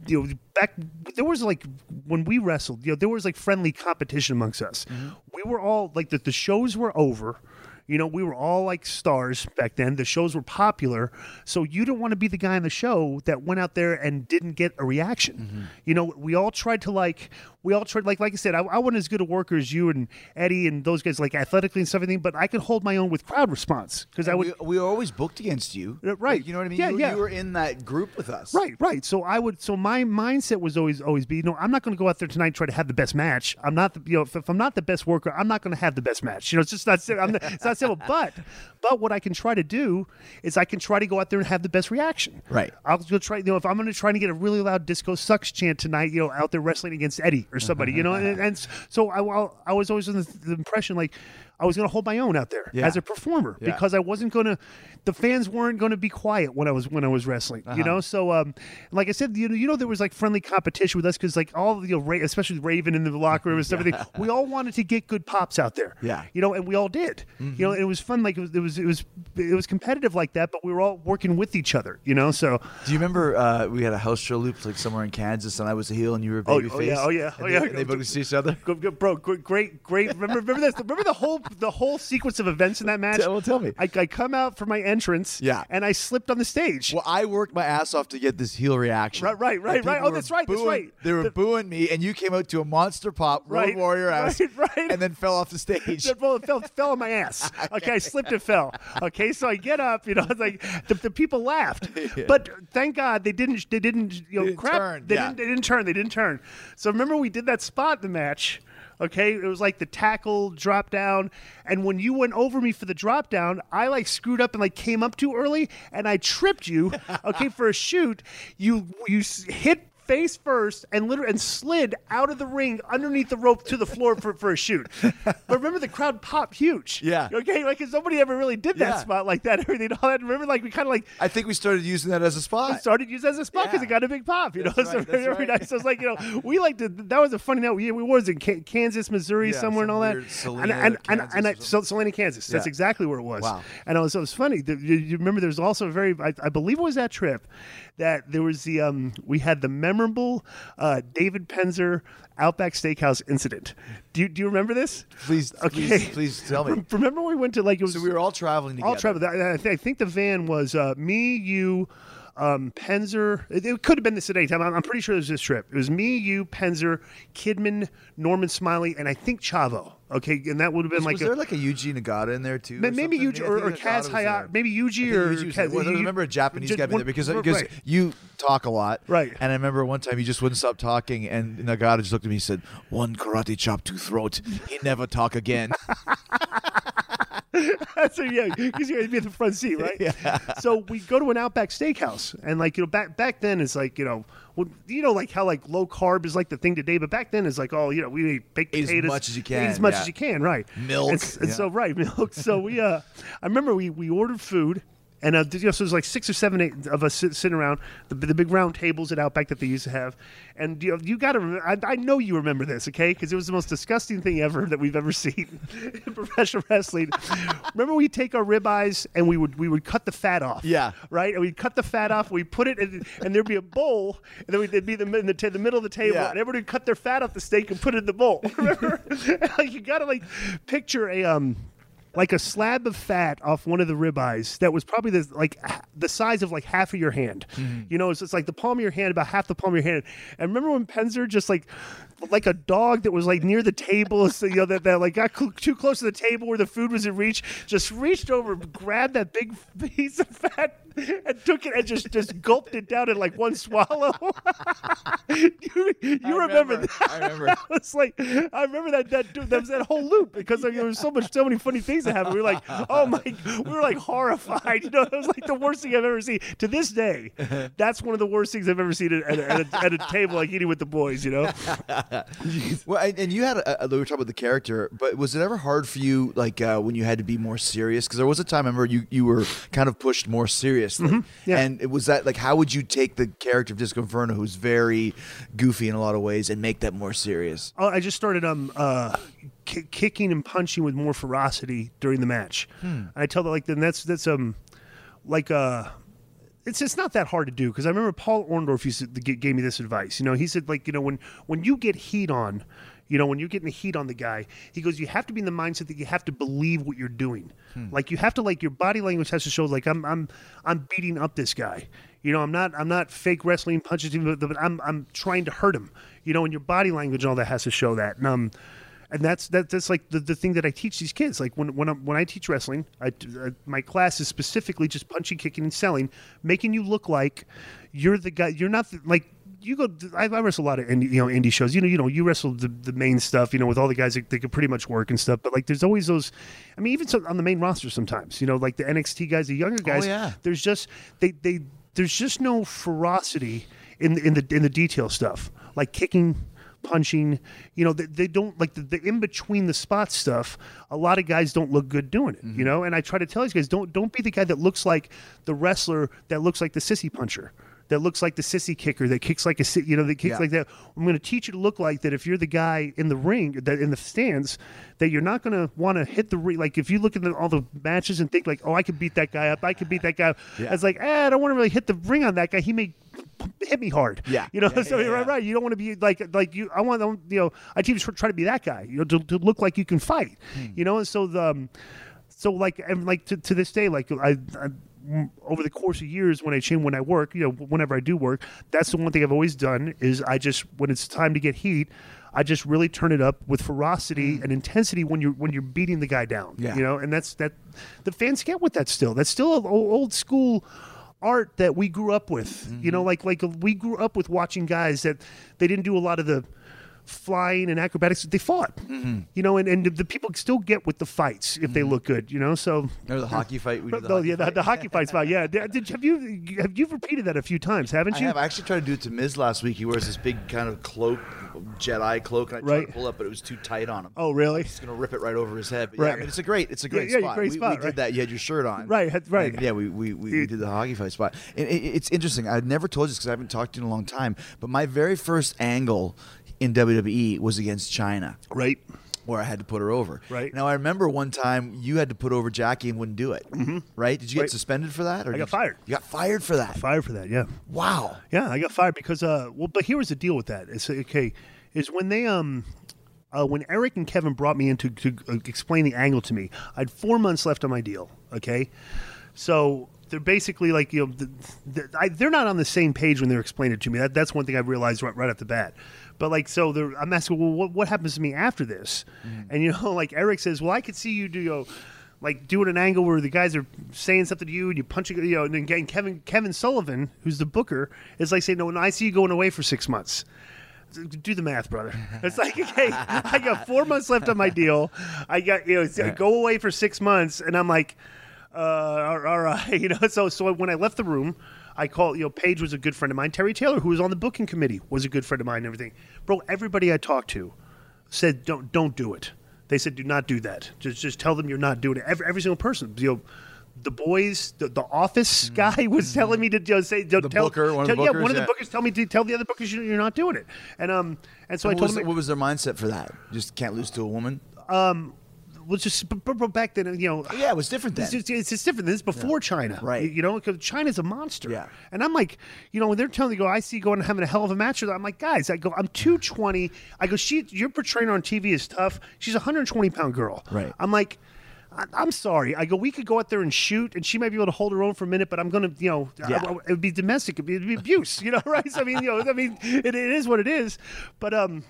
C: you know, back there was like when we wrestled, you know, there was like friendly competition amongst us. Mm-hmm. We were all like the, the shows were over. You know, we were all like stars back then. The shows were popular, so you don't want to be the guy on the show that went out there and didn't get a reaction. Mm-hmm. You know, we all tried to like, we all tried like, like I said, I, I wasn't as good a worker as you and Eddie and those guys, like athletically and stuff, everything, but I could hold my own with crowd response because I would.
A: we, we were always booked against you.
C: Uh, right.
A: You know what I mean?
C: Yeah,
A: you,
C: yeah.
A: you were in that group with us.
C: Right, right. So I would. So my mindset was always, always be, you know, I'm not going to go out there tonight and try to have the best match. I'm not, the, you know, if, if I'm not the best worker, I'm not going to have the best match. You know, it's just not. I'm not, it's not simple. But, but what I can try to do is I can try to go out there and have the best reaction.
A: Right.
C: I'll go try. You know, if I'm going to try to get a really loud disco sucks chant tonight, you know, out there wrestling against Eddie or somebody, you *laughs* know, and, and so I, I was always in the, the impression like. I was going to hold my own out there
A: Yeah.
C: as a performer
A: Yeah.
C: because I wasn't going to. The fans weren't going to be quiet when I was when I was wrestling.
A: Uh-huh.
C: You know, so um, like I said, you know, you know, there was like friendly competition with us because like all the you know, Ra- especially Raven in the locker room and stuff. *laughs* everything, We all wanted to get good pops out there.
A: Yeah.
C: you know, and we all did. You know, it was fun. Like it was, it was, it was, it was competitive like that, but we were all working with each other. You know, so
A: Do you remember uh, we had a house show loop like somewhere in Kansas, and I was a heel and you were a
C: Oh,
A: baby
C: oh,
A: face?
C: yeah, oh, yeah,
A: and
C: oh,
A: they,
C: yeah.
A: and they us to each other.
C: Go, go, bro, great, great, great. Remember, remember this. Remember the whole the whole sequence of events in that match.
E: Tell- well, tell me.
C: I, I come out for my entrance.
E: Yeah.
C: and I slipped on the stage.
E: Well, I worked my ass off to get this heel reaction.
C: Right, right, right, right. Oh, that's right, that's right.
E: They were
C: The-
E: booing me, and you came out to a monster pop, Road
C: Right,
E: Warrior ass,
C: right, right.
E: and then fell off the stage.
C: It fell, fell, fell on my ass. *laughs* Okay, I slipped and fell. Okay, so I get up. You know, it's like the, the people laughed, *laughs* but thank God they didn't. They didn't. You know,
E: didn't
C: crap.
E: turn,
C: They
E: yeah.
C: didn't. They didn't turn. They didn't turn. So remember, we did that spot in the match. Okay, it was like the tackle drop down, and when you went over me for the drop down, I like screwed up and like came up too early, and I tripped you. *laughs* Okay, for a shoot, you you hit face first and literally and slid out of the ring underneath the rope to the floor for, for a shoot. *laughs* But remember the crowd popped huge.
E: Yeah.
C: Okay, like 'cause nobody ever really did that
E: Yeah.
C: spot like that. Everything all that. Remember, like we kind of like
E: I think we started using that as a spot.
C: started using it as a spot because
E: Yeah.
C: it got a big pop. You
E: That's
C: know, *laughs*
E: right,
C: so
E: that's
C: very, very
E: right.
C: nice. *laughs* So it's like you know, we like to. That was a funny night. We, we was in Ka- Kansas, Missouri,
E: Yeah,
C: somewhere and all that. and and and,
E: Kansas
C: and I, Salina, Kansas. That's exactly where it was.
E: Wow.
C: And it was, it was funny. The- You, you remember? There's also a very. I, I believe it was that trip that there was the um we had the memorable uh, David Penzer Outback Steakhouse incident. Do you do you remember this?
E: Please,
C: Okay.
E: please, please tell me. *laughs*
C: Remember when we went to like it was
E: So we were all traveling together.
C: all travel. I, I I think the van was uh, me, you, um, Penzer. It, it could have been this at any time. I'm, I'm pretty sure it was this trip. It was me, you, Penzer, Kidman, Norman Smiley, and I think Chavo. Okay, and that would have been
E: Was,
C: like
E: was
C: a,
E: there like a Yuji Nagata in there too?
C: maybe? Yuji or, or Kaz
E: Hayashi,
C: maybe Yuji or
E: Yuji
C: Kaz-.
E: Well, I remember a Japanese
C: just
E: guy
C: one-
E: there because
C: right,
E: because you talk a lot,
C: Right.
E: And I remember one time he just wouldn't stop talking, and Nagata just looked at me and said, "One karate chop to throat. He never talk again." *laughs* *laughs* *laughs*
C: so yeah, because you're gonna be in the front seat, right? *laughs* Yeah. So we go to an Outback Steakhouse, and like you know, back back then it's like you know, well, you know, like how like low carb is like the thing today, but back then it's like oh, you know, we eat baked
E: Eat as
C: potatoes,
E: much as you can.
C: eat as much
E: yeah.
C: as you can, right?
E: Milk,
C: And, and
E: yeah.
C: so right, *laughs* milk. So we uh, I remember we we ordered food. And uh, you know, so there's like six or seven eight of us sit, sitting around the, the big round tables at Outback that they used to have, and you know, you got to. I, I know you remember this, okay? Because it was the most disgusting thing ever that we've ever *laughs* seen in professional wrestling. remember, we take our ribeyes and we would we would cut the fat off.
E: Yeah.
C: right. And we'd cut the fat off. We put it, in, and there'd be a bowl, and then we'd be the, in the, t- the middle of the table,
E: Yeah.
C: and everybody would cut their fat off the steak and put it in the bowl. *laughs* Remember? *laughs* like you got to like picture a um like a slab of fat off one of the ribeyes that was probably the like the size of like half of your hand. Mm-hmm. You know, it's just like the palm of your hand, about half the palm of your hand. And remember when Penzer just like like a dog that was like near the table, *laughs* so you know that, that like got cl- too close to the table where the food was in reach, just reached over, grabbed that big *laughs* piece of fat. *laughs* And took it and just just gulped it down in like one swallow. *laughs* you you remember,
E: remember.
C: that?
E: I remember. *laughs*
C: That was like I remember that that that was that whole loop because like, there was so much so many funny things that happened. We were like, oh my, we were like horrified. You know, it was like the worst thing I've ever seen. To this day, that's one of the worst things I've ever seen at, at, a, at, a, at a table like eating with the boys. You know,
E: Well, and, and you had a, a, we were talking about the character, but was it ever hard for you, like uh, when you had to be more serious? Because there was a time, I remember you you were kind of pushed more seriously,
C: Mm-hmm. yeah.
E: and it was that like how would you take the character of Disco Inferno, who's very goofy in a lot of ways, and make that more serious?
C: Oh, I just started um uh ki- kicking and punching with more ferocity during the match. I tell that like then that's that's um like uh it's it's not that hard to do because I remember Paul Orndorff used to gave me this advice. You know, he said like you know when when you get heat on, you know when you're getting the heat on the guy, he goes you have to be in the mindset that you have to believe what you're doing. Like you have to like your body language has to show like I'm I'm I'm beating up this guy. You know, I'm not I'm not fake wrestling punches him, but I'm I'm trying to hurt him. You know, and your body language and all that has to show that. And um and that's that, that's like the, the thing that I teach these kids. Like when when, i when I teach wrestling, I, uh, my class is specifically just punching, kicking, and selling, making you look like you're the guy. You're not the, like you go. I, I wrestle a lot of indie, you know indie shows. You know, you know, you wrestle the, the main stuff. You know, with all the guys that, that can pretty much work and stuff. But like, there's always those. I mean, even so, on the main roster sometimes. You know, like the NXT guys, the younger oh, guys.
E: Oh, yeah.
C: There's just they they there's just no ferocity in in the in the detail stuff like kicking punching you know they, they don't like the, the in between the spot stuff a lot of guys don't look good doing it you mm-hmm. know and i try to tell these guys don't don't be the guy that looks like the wrestler that looks like the sissy puncher that looks like the sissy kicker that kicks like a you know that kicks
E: Yeah.
C: like that i'm going to teach you to look like that if you're the guy in the ring that in the stands that you're not going to want to hit the ring like if you look at the, all the matches and think like oh i could beat that guy up i could beat that guy up
E: Yeah.
C: it's like eh, i don't want to really hit the ring on that guy he may hit me hard.
E: Yeah.
C: you know.
E: Yeah,
C: so
E: yeah,
C: right, right. You don't want to be like like you. I want them. You know, I team try to be that guy. You know, to, to look like you can fight.
E: Hmm.
C: You know, and so the. Um, so like and like to, to this day, like I, I over the course of years when I change when I work, you know, whenever I do work, that's the one thing I've always done is I just when it's time to get heat, I just really turn it up with ferocity mm. and intensity when you're when you're beating the guy down.
E: Yeah.
C: You know, and that's that the fans get with that still. That's still a o- old school art that we grew up with. You mm-hmm. know, like like we grew up with watching guys that they didn't do a lot of the flying and acrobatics they fought mm-hmm. you know and, and the people still get with the fights if they mm-hmm. look good you know so
E: Remember the hockey fight? We did the
C: no, *laughs* oh,
E: hockey
C: yeah, the,
E: fight?
C: the hockey fights fight. Yeah, did, have you have you repeated that a few times? Haven't you?
E: I have. I actually tried to do it to Miz last week. He wears this big kind of cloak, Jedi cloak, and I tried
C: Right.
E: to pull up, but it was too tight on him.
C: Oh, really?
E: It's gonna rip it right over his head. But yeah,
C: Right.
E: I mean, it's a great, it's a great
C: yeah,
E: spot.
C: great
E: we,
C: spot,
E: we did
C: right.
E: that. You had your shirt on.
C: Right, right.
E: And yeah, we we, we, we did the hockey fight spot. And it, it's interesting. I've never told you this because I haven't talked to you in a long time. But my very first angle in WWE was against Chyna.
C: Right.
E: Where I had to put her over.
C: Right.
E: Now I remember one time you had to put over Jackie and wouldn't do it. Mm-hmm. Right? Did you get
C: Right.
E: suspended for that? Or
C: I got
E: you-
C: fired.
E: You got fired for that.
C: Fired for that. Yeah.
E: Wow.
C: Yeah, I got fired because uh well, but here was the deal with that. It's okay, is when they um. Uh, when Eric and Kevin brought me in to, to uh, explain the angle to me, I had four months left on my deal. Okay, so they're basically like you know the, the, I, they're not on the same page when they're explaining it to me. That, that's one thing I realized right, right off the bat. But like so, I'm asking, well, what, what happens to me after this? And you know, like Eric says, well, I could see you do. You know, like doing an angle where the guys are saying something to you and you punch it, you know, and then again, Kevin Kevin Sullivan, who's the booker, is like saying, "No, no, I see you going away for six months." Do the math, brother. *laughs* It's like, okay, I got four months left on my deal. I got you know, go away for six months, and I'm like, uh, all all right, *laughs* you know. So, so when I left the room, I called. You know, Page was a good friend of mine. Terry Taylor, who was on the booking committee, was a good friend of mine. And everything, bro. Everybody I talked to said, don't don't do it. They said, do not do that. Just just tell them you're not doing it. Every, every single person, you know. The boys, the, the office guy *laughs* was telling me to just say, don't
E: The
C: tell,
E: booker, one of the
C: tell- yeah,
E: bookers,
C: one of the
E: yeah.
C: bookers tell me to tell the other bookers you- you're not doing it, and um, and so I
E: what,
C: told
E: was,
C: them,
E: what was their mindset for that? Just can't lose to a woman?
C: Well, just back then, you know,
E: Yeah, it was different then.
C: It's, just, it's just different. This is before Chyna,
E: Right.
C: You, know, because Chyna's a monster.
E: Yeah.
C: And I'm like, you know, when they're telling me, go, I see going and having a hell of a match with her. I'm like, guys, I go, I'm 220. I go, she, you're portraying her on TV as tough. She's a 120 pound girl.
E: Right.
C: I'm like. I'm sorry. I go. We could go out there and shoot, and she might be able to hold her own for a minute. But I'm gonna, you know,
E: Yeah.
C: I- I- it would be domestic. It'd be, it'd be abuse. You know, *laughs* right? So, I mean, you know, I mean, it, it is what it is. But um,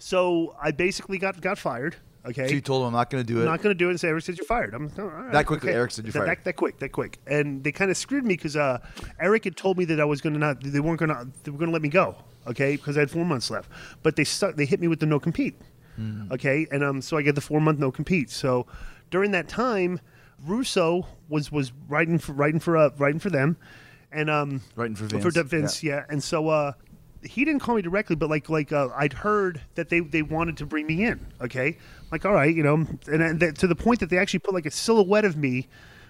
C: so I basically got got fired. Okay.
E: So you told them I'm not going to do it.
C: I'm not going to do it and say Eric says you're fired. I'm oh, right,
E: That quickly, Eric said you're
C: that,
E: fired.
C: That, that quick, that quick, and they kind of screwed me because uh, Eric had told me that I was going to not, they weren't going to, they were going to let me go, okay, because I had four months left. But they stuck, they hit me with the no compete,
E: Hmm.
C: okay, and um, so I get the four month no compete. So during that time, Russo was was writing for writing for uh, writing for them, and um,
E: Writing for Vince,
C: for
E: Vince,
C: Vince, yeah. And so uh, he didn't call me directly, but like like uh, I'd heard that they they wanted to bring me in. Okay, like all right, you know, and, and that, to the point that they actually put like a silhouette of me.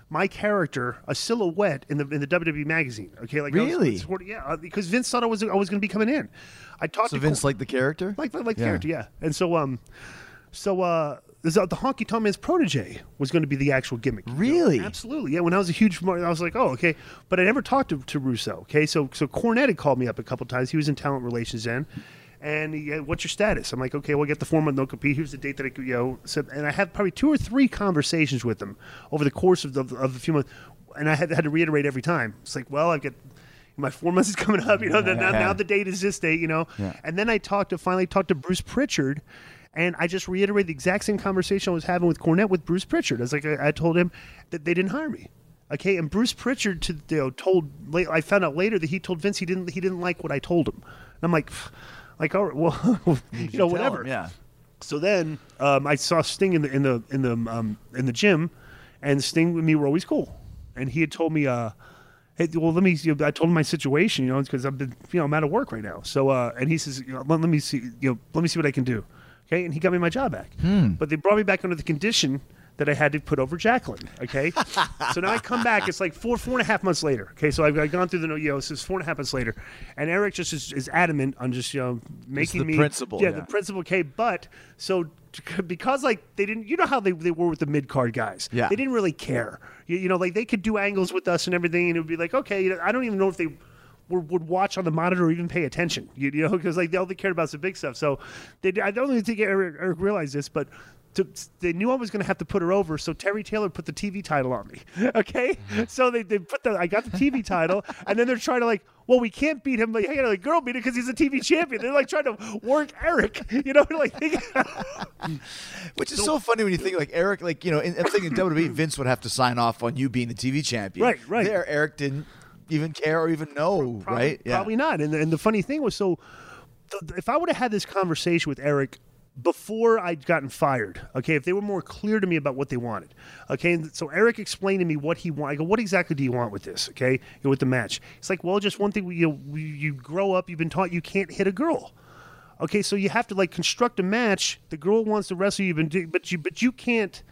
C: My character, a silhouette in the in the WWE magazine. Okay, like I was-
E: Really?
C: yeah, uh, because Vince thought I was I was going to be coming in. I talked
E: So
C: to
E: Vince
C: Cor-
E: liked the character?
C: like like, like
E: Yeah.
C: character, yeah. And so um, so uh, this, uh, the honky tonk man's protege was going to be the actual gimmick. you know?
E: Really?
C: Absolutely, yeah. When I was a huge, I was like, oh, okay. But I never talked to, to Russo. Okay, so so Cornette had called me up a couple times. He was in talent relations then. And he, uh, what's your status? I'm like, okay, well, get the form of no compete. Here's the date that I could, you know. So, and I had probably two or three conversations with him over the course of the, of a few months, and I had, had to reiterate every time. It's like, well, I get my four months is coming up. You know, now, now the date is this date. You know,
E: Yeah.
C: and then I talked to finally talked to Bruce Pritchard, and I just reiterated the exact same conversation I was having with Cornette with Bruce Pritchard. I was like, I, I told him that they didn't hire me. Okay, and Bruce Pritchard to, you know, told. I found out later that he told Vince he didn't he didn't like what I told him. And I'm like, *sighs* like all right, well, *laughs* you know, whatever.
E: him, yeah.
C: So then um, I saw Sting in the in the in the um, in the gym, and Sting and me were always cool. And he had told me, uh, "Hey, well, let me." You know, I told him my situation, you know, because I've been, you know, I'm out of work right now. So, uh, and he says, you know, let, let me see, you know, let me see what I can do. Okay, and he got me my job back. Hmm. But they brought me back under the condition that I had to put over Jacqueline. Okay, *laughs* so now I come back. It's like four four and a half months later. Okay, so I've, I've gone through the no, you know, this is four and a half months later, and Eric just is, is adamant on just you know making
E: the
C: me
E: principle,
C: Yeah,
E: yeah.
C: the principle. Okay, but so because like they didn't, you know how they, they were with the mid card guys.
E: Yeah.
C: they didn't really care. You, you know, like they could do angles with us and everything, and it would be like, okay, you know, I don't even know if they would, would watch on the monitor or even pay attention. You, you know, because like they all they cared about is the big stuff. So they, I don't even think Eric, Eric realized this, but. To, they knew I was going to have to put her over, so Terry Taylor put the TV title on me. *laughs* Okay, mm-hmm. so they, they put the I got the TV title, and then they're trying to like, well, we can't beat him, like, you know, like girl beat him because he's a TV champion. They're like trying to work Eric, you know, *laughs* like
F: Which is so funny when you think like Eric, like you know, in, I'm thinking WWE, Vince would have to sign off on you being the TV champion.
C: Right, right.
F: There, Eric didn't even care or even know,
C: Probably-
F: right? Yeah.
C: Probably not. And the, and the funny thing was, so th- if I would have had this conversation with Eric before I'd gotten fired, okay, if they were more clear to me about what they wanted, okay, and so Eric explained to me what he wanted. I go, what exactly do you want with this, okay, you know, with the match? It's like, well, just one thing. You know, you grow up, you've been taught you can't hit a girl. Okay, so you have to like construct a match. The girl wants to wrestle you- but you but you can't.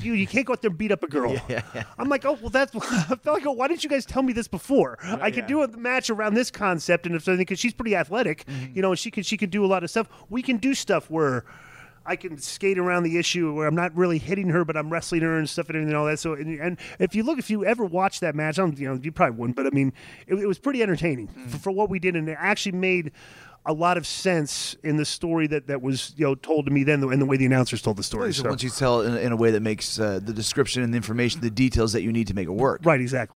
C: You, you can't go out there and beat up a girl. *laughs* I'm like, oh well, that's. *laughs* I felt like, oh, why didn't you guys tell me this before? I could do a match around this concept, and if something, because she's pretty athletic, mm-hmm. you know, and she could she could do a lot of stuff. We can do stuff where I can skate around the issue where I'm not really hitting her, but I'm wrestling her and stuff and everything and all that. So, and, and if you look, if you ever watch that match, I don't, you know, you probably wouldn't, but I mean, it, it was pretty entertaining mm-hmm. for, for what we did, and it actually made a lot of sense in the story that, that was you know told to me then, and the way the announcers told the story.
F: So
C: So-
F: once you tell it in, in a way that makes uh, the description and the information, the details that you need to make it work.
C: right, exactly.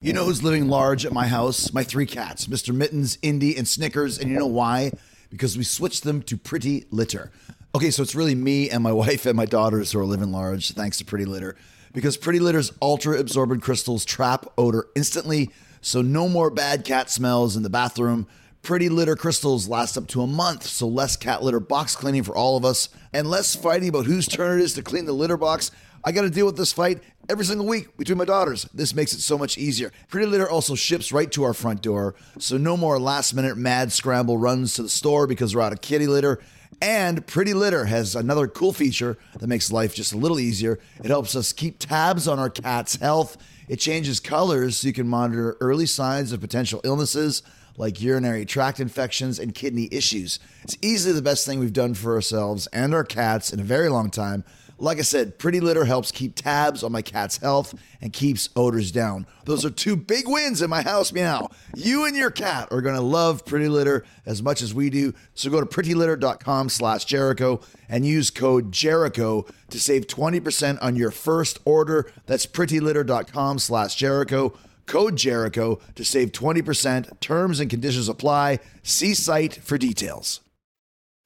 A: You know who's living large at my house? My three cats, Mr. Mittens, Indy, and Snickers. And you know why? Because we switched them to Pretty Litter. Okay, so it's really me and my *laughs* wife and my daughters who are living large, thanks to Pretty Litter. Because Pretty Litter's ultra absorbent crystals trap odor instantly, so no more bad cat smells in the bathroom. Pretty litter crystals last up to a month, so less cat litter box cleaning for all of us, and less fighting about whose turn it is to clean the litter box. I got to deal with this fight every single week between my daughters. This makes it so much easier. Pretty Litter also ships right to our front door, so no more last minute mad scramble runs to the store because we're out of kitty litter. And Pretty Litter has another cool feature that makes life just a little easier. It helps us keep tabs on our cat's health. It changes colors so you can monitor early signs of potential illnesses like urinary tract infections and kidney issues. It's easily the best thing we've done for ourselves and our cats in a very long time. Like I said, Pretty Litter helps keep tabs on my cat's health and keeps odors down. Those are two big wins in my house meow. You and your cat are going to love Pretty Litter as much as we do. So go to prettylitter.com slash Jericho and use code Jericho to save 20% on your first order. That's prettylitter.com slash Jericho. Code Jericho to save 20%. Terms and conditions apply. See site for details.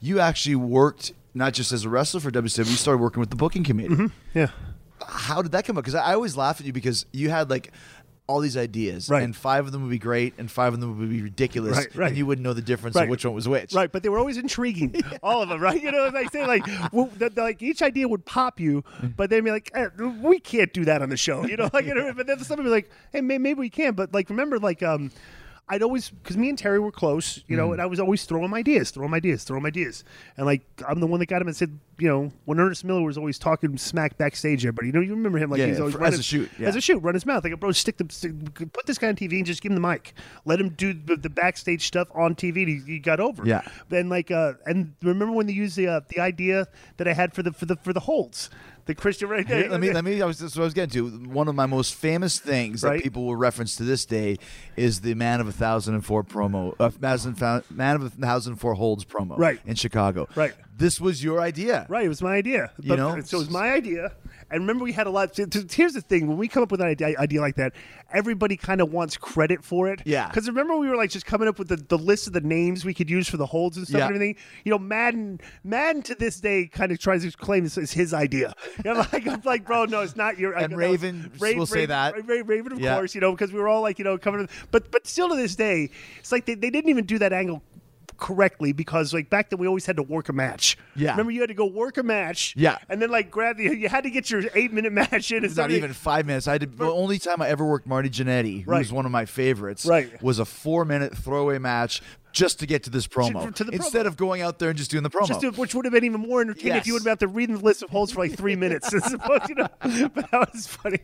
F: You actually worked not just as a wrestler for WCW, you started working with the booking committee. Mm-hmm.
C: Yeah.
F: How did that come up? Because I always laugh at you because you had like all these ideas,
C: Right.
F: and five of them would be great, and five of them would be ridiculous,
C: Right, right.
F: and you wouldn't know the difference
C: Right.
F: of which one was which.
C: Right, but they were always intriguing, *laughs* all of them, right? You know, like say like, well, the, the- like each idea would pop you, but they'd be like, eh, we can't do that on the show, you know. *laughs* Like, you know, but then somebody would be like, hey, may, maybe we can, but like, remember, like, um, I'd always because me and Terry were close, you know, and I was always throwing ideas, throwing ideas, throwing ideas, and like I'm the one that got him and said, you know, when Ernest Miller was always talking smack backstage, everybody, you know, you remember him like
F: Yeah,
C: he's
F: yeah,
C: always
F: for- as a shoot, yeah.
C: as a shoot, run his mouth like, bro, stick the stick, put this guy on TV and just give him the mic, let him do the, the backstage stuff on TV. And he, he got over.
F: Yeah.
C: Then like uh, and remember when they used the uh, the idea that I had for the for the for the holds, the Christian right
F: Here, let me let *laughs* me. I was that's what I was getting to. One of my most famous things
C: Right.
F: that people will reference to this day is the "Man of a Thousand and Four promo, uh, Man of a Thousand and Four Holds promo,
C: Right.
F: in Chicago.
C: Right.
F: This was your idea,
C: Right, it was my idea.
F: You
C: But-
F: know?
C: so it was my idea. And remember, we had a lot. Here's the thing: when we come up with an idea, idea like that, everybody kind of wants credit for it.
F: Yeah.
C: Because remember, we were like just coming up with the, the list of the names we could use for the holds and stuff
F: Yeah.
C: and everything. You know, Madden, Madden to this day kind of tries to claim this is his idea. *laughs* You know, like I'm like, bro, no, it's not your.
F: And Raven
C: Ra-
F: will say that.
C: Ra- Raven, of
F: Yeah.
C: course, you know, because we were all like, you know, coming. But but still to this day, it's like they, they didn't even do that angle correctly because like back then we always had to work a match.
F: Yeah.
C: Remember you had to go work a match.
F: Yeah.
C: And then like grab the you had to get your eight minute *laughs* match in.
F: It's not even five minutes. I did the only time I ever worked Marty Jannetty, who
C: Right.
F: was one of my favorites,
C: Right.
F: was a four minute throwaway match.
A: Just to get to this promo
C: to
A: instead
C: promo.
A: of going out there and just doing the promo.
C: To- which would have been even more entertaining if you would have had to read the list of holds for like three minutes. opposed, you know, *laughs* but that was funny.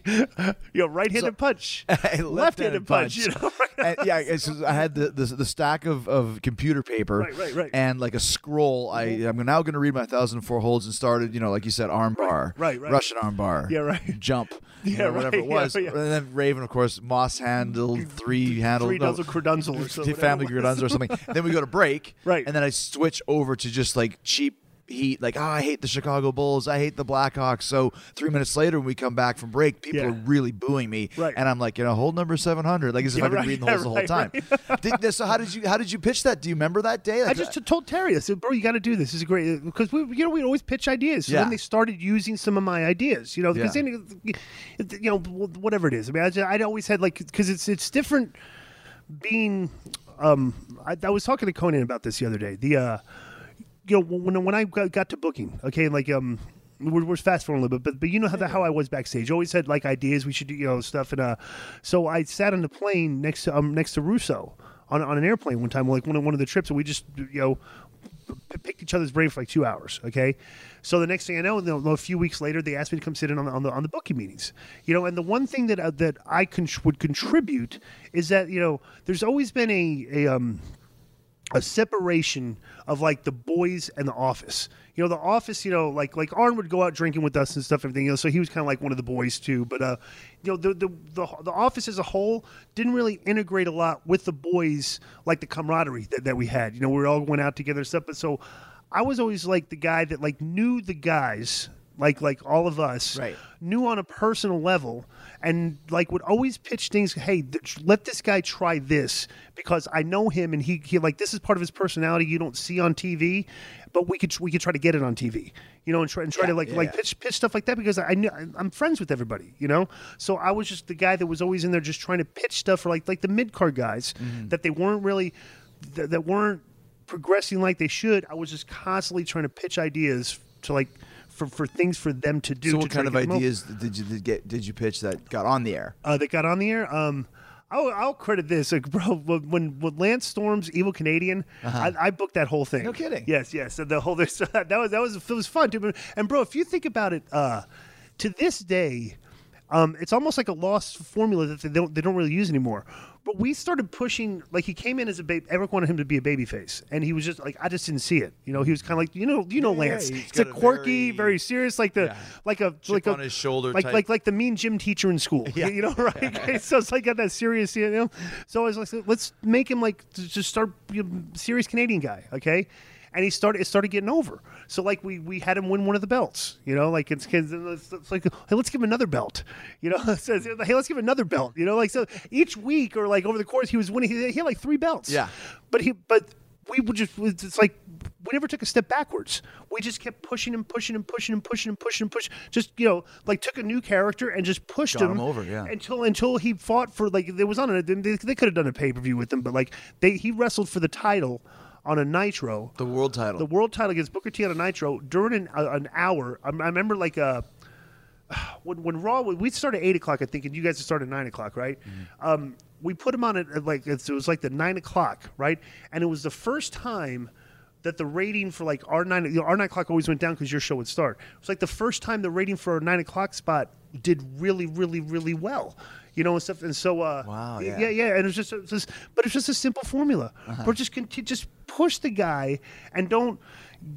C: You know, right-handed punch, *laughs* left-handed punch. You know,
A: and, yeah, just- I had the, the the stack of, of computer paper,
C: Right, right, right.
A: and like a scroll. I mm-hmm. I'm now going to read my thousand four holds and started, you know, like you said, arm bar,
C: right, right.
A: Russian arm bar,
C: Yeah, right.
A: jump, *laughs*
C: Yeah,
A: know, whatever it was,
C: yeah.
A: and then Raven, of course, Moss handled three handled
C: three
A: no,
C: dozen credunzel or something.
A: family gridons or something. Then we go to break, *laughs*
C: Right.
A: and then I switch over to just like cheap. Heat like oh I hate the Chicago Bulls I hate the Blackhawks so three minutes later when we come back from break people
C: Yeah.
A: are really booing me
C: Right.
A: and I'm like you know hold number seven hundred like as if
C: Yeah,
A: I've been
C: right,
A: reading the *laughs*
C: yeah,
A: holds the whole
C: right,
A: time. *laughs* Did, so how did you how did you pitch that? Do you remember that day?
C: I just told Terry, I said, "Bro, you got to do this. This is great uh, because we, you know, we always pitch ideas. So
A: Yeah.
C: then they started using some of my ideas, you know, because you know, whatever it is. I mean, I just, I'd always had like because it's it's different being. Um, I, I was talking to Konnan about this the other day. The uh, you know, when when I got, to booking, okay, like um. We're, we're fast forwarding a little bit, but but you know how the, how I was backstage. Always had like ideas we should do, you know, stuff, and uh, so I sat on the plane next to um next to Russo on on an airplane one time, like one of one of the trips, and we just you know picked each other's brain for like two hours. Okay, so the next thing I know, you know, a few weeks later, they asked me to come sit in on the on the, on the booking meetings. You know, and the one thing that uh, that I con- would contribute is that you know there's always been a a um a separation of like the boys and the office. You know, the office. You know, like like Arn would go out drinking with us and stuff, everything. Know, so he was kind of like one of the boys too. But uh, you know, the, the the the office as a whole didn't really integrate a lot with the boys, like the camaraderie that, that we had. You know, we all went out together and stuff. But so, I was always like the guy that like knew the guys. Like, like all of us,
A: Right.
C: knew on a personal level and like would always pitch things hey th- let this guy try this because i know him and he, he like this is part of his personality you don't see on tv but we could we could try to get it on tv you know and try and try to like
A: yeah,
C: like
A: yeah.
C: pitch pitch stuff like that because i knew i'm friends with everybody you know so i was just the guy that was always in there just trying to pitch stuff for like like the mid-card guys
A: Mm-hmm.
C: that they weren't really that, that weren't progressing like they should i was just constantly trying to pitch ideas to like for, for things for them to do
A: so
C: to
A: what kind of ideas did you did get did you pitch that got on the air?
C: uh, that got on the air. Um, I'll, I'll credit this, like, *laughs* bro. When when Lance Storm's Evil Canadian, I, I booked that whole thing.
A: Uh-huh. No kidding.
C: Yes, yes. The whole this *laughs* that was that was it was fun too. And bro, if you think about it, uh, to this day, um, it's almost like a lost formula that they don't they don't really use anymore. But we started pushing like he came in as a baby. Eric wanted him to be a baby face, and he was just like I just didn't see it. You know, he was kind of like you know you know
A: Yeah,
C: Lance.
A: he's
C: He's, a
A: a
C: quirky,
A: very-
C: very, serious, like the like a like a
A: on his shoulder
C: like
A: type.
C: like like the mean gym teacher in school. *laughs*
A: Yeah.
C: You know, *laughs* right? *laughs* so it's like got that serious, you know. So I was like, let's make him like just start you know, serious Canadian guy, okay? And he started it started getting over. So like we we had him win one of the belts, you know, like it's, it's, it's like hey, let's give him another belt, you know. *laughs* so it's like, hey, let's give him another belt, you know. Like so each week or like over the course he was winning. He, he had like three belts.
A: Yeah.
C: But he but we would just it's like we never took a step backwards. We just kept pushing him, pushing him, pushing him, pushing him, pushing push. Just you know, like took a new character and just pushed him,
A: him over, yeah.
C: until until he fought for like there was on a they, they could have done a pay per view with him, but like they he wrestled for the title on a Nitro,
A: The world title.
C: the world title against Booker T on a Nitro during an, uh, an hour. I, I remember like uh *sighs* when when Raw we started at eight o'clock, I think, and you guys started at nine o'clock, right?
A: Mm-hmm.
C: Um, we put him on it at like it was like the nine o'clock, right? And it was the first time that the rating for like our nine, you know, our nine o'clock always went down because your show would start. It was like the first time the rating for our nine o'clock spot did really, really, really well. You know, and stuff. And so, uh,
A: Wow,
C: yeah,
A: yeah.
C: yeah. And it's just, it just but it's just a simple formula.
A: Uh-huh.
C: But just continue, just push the guy and don't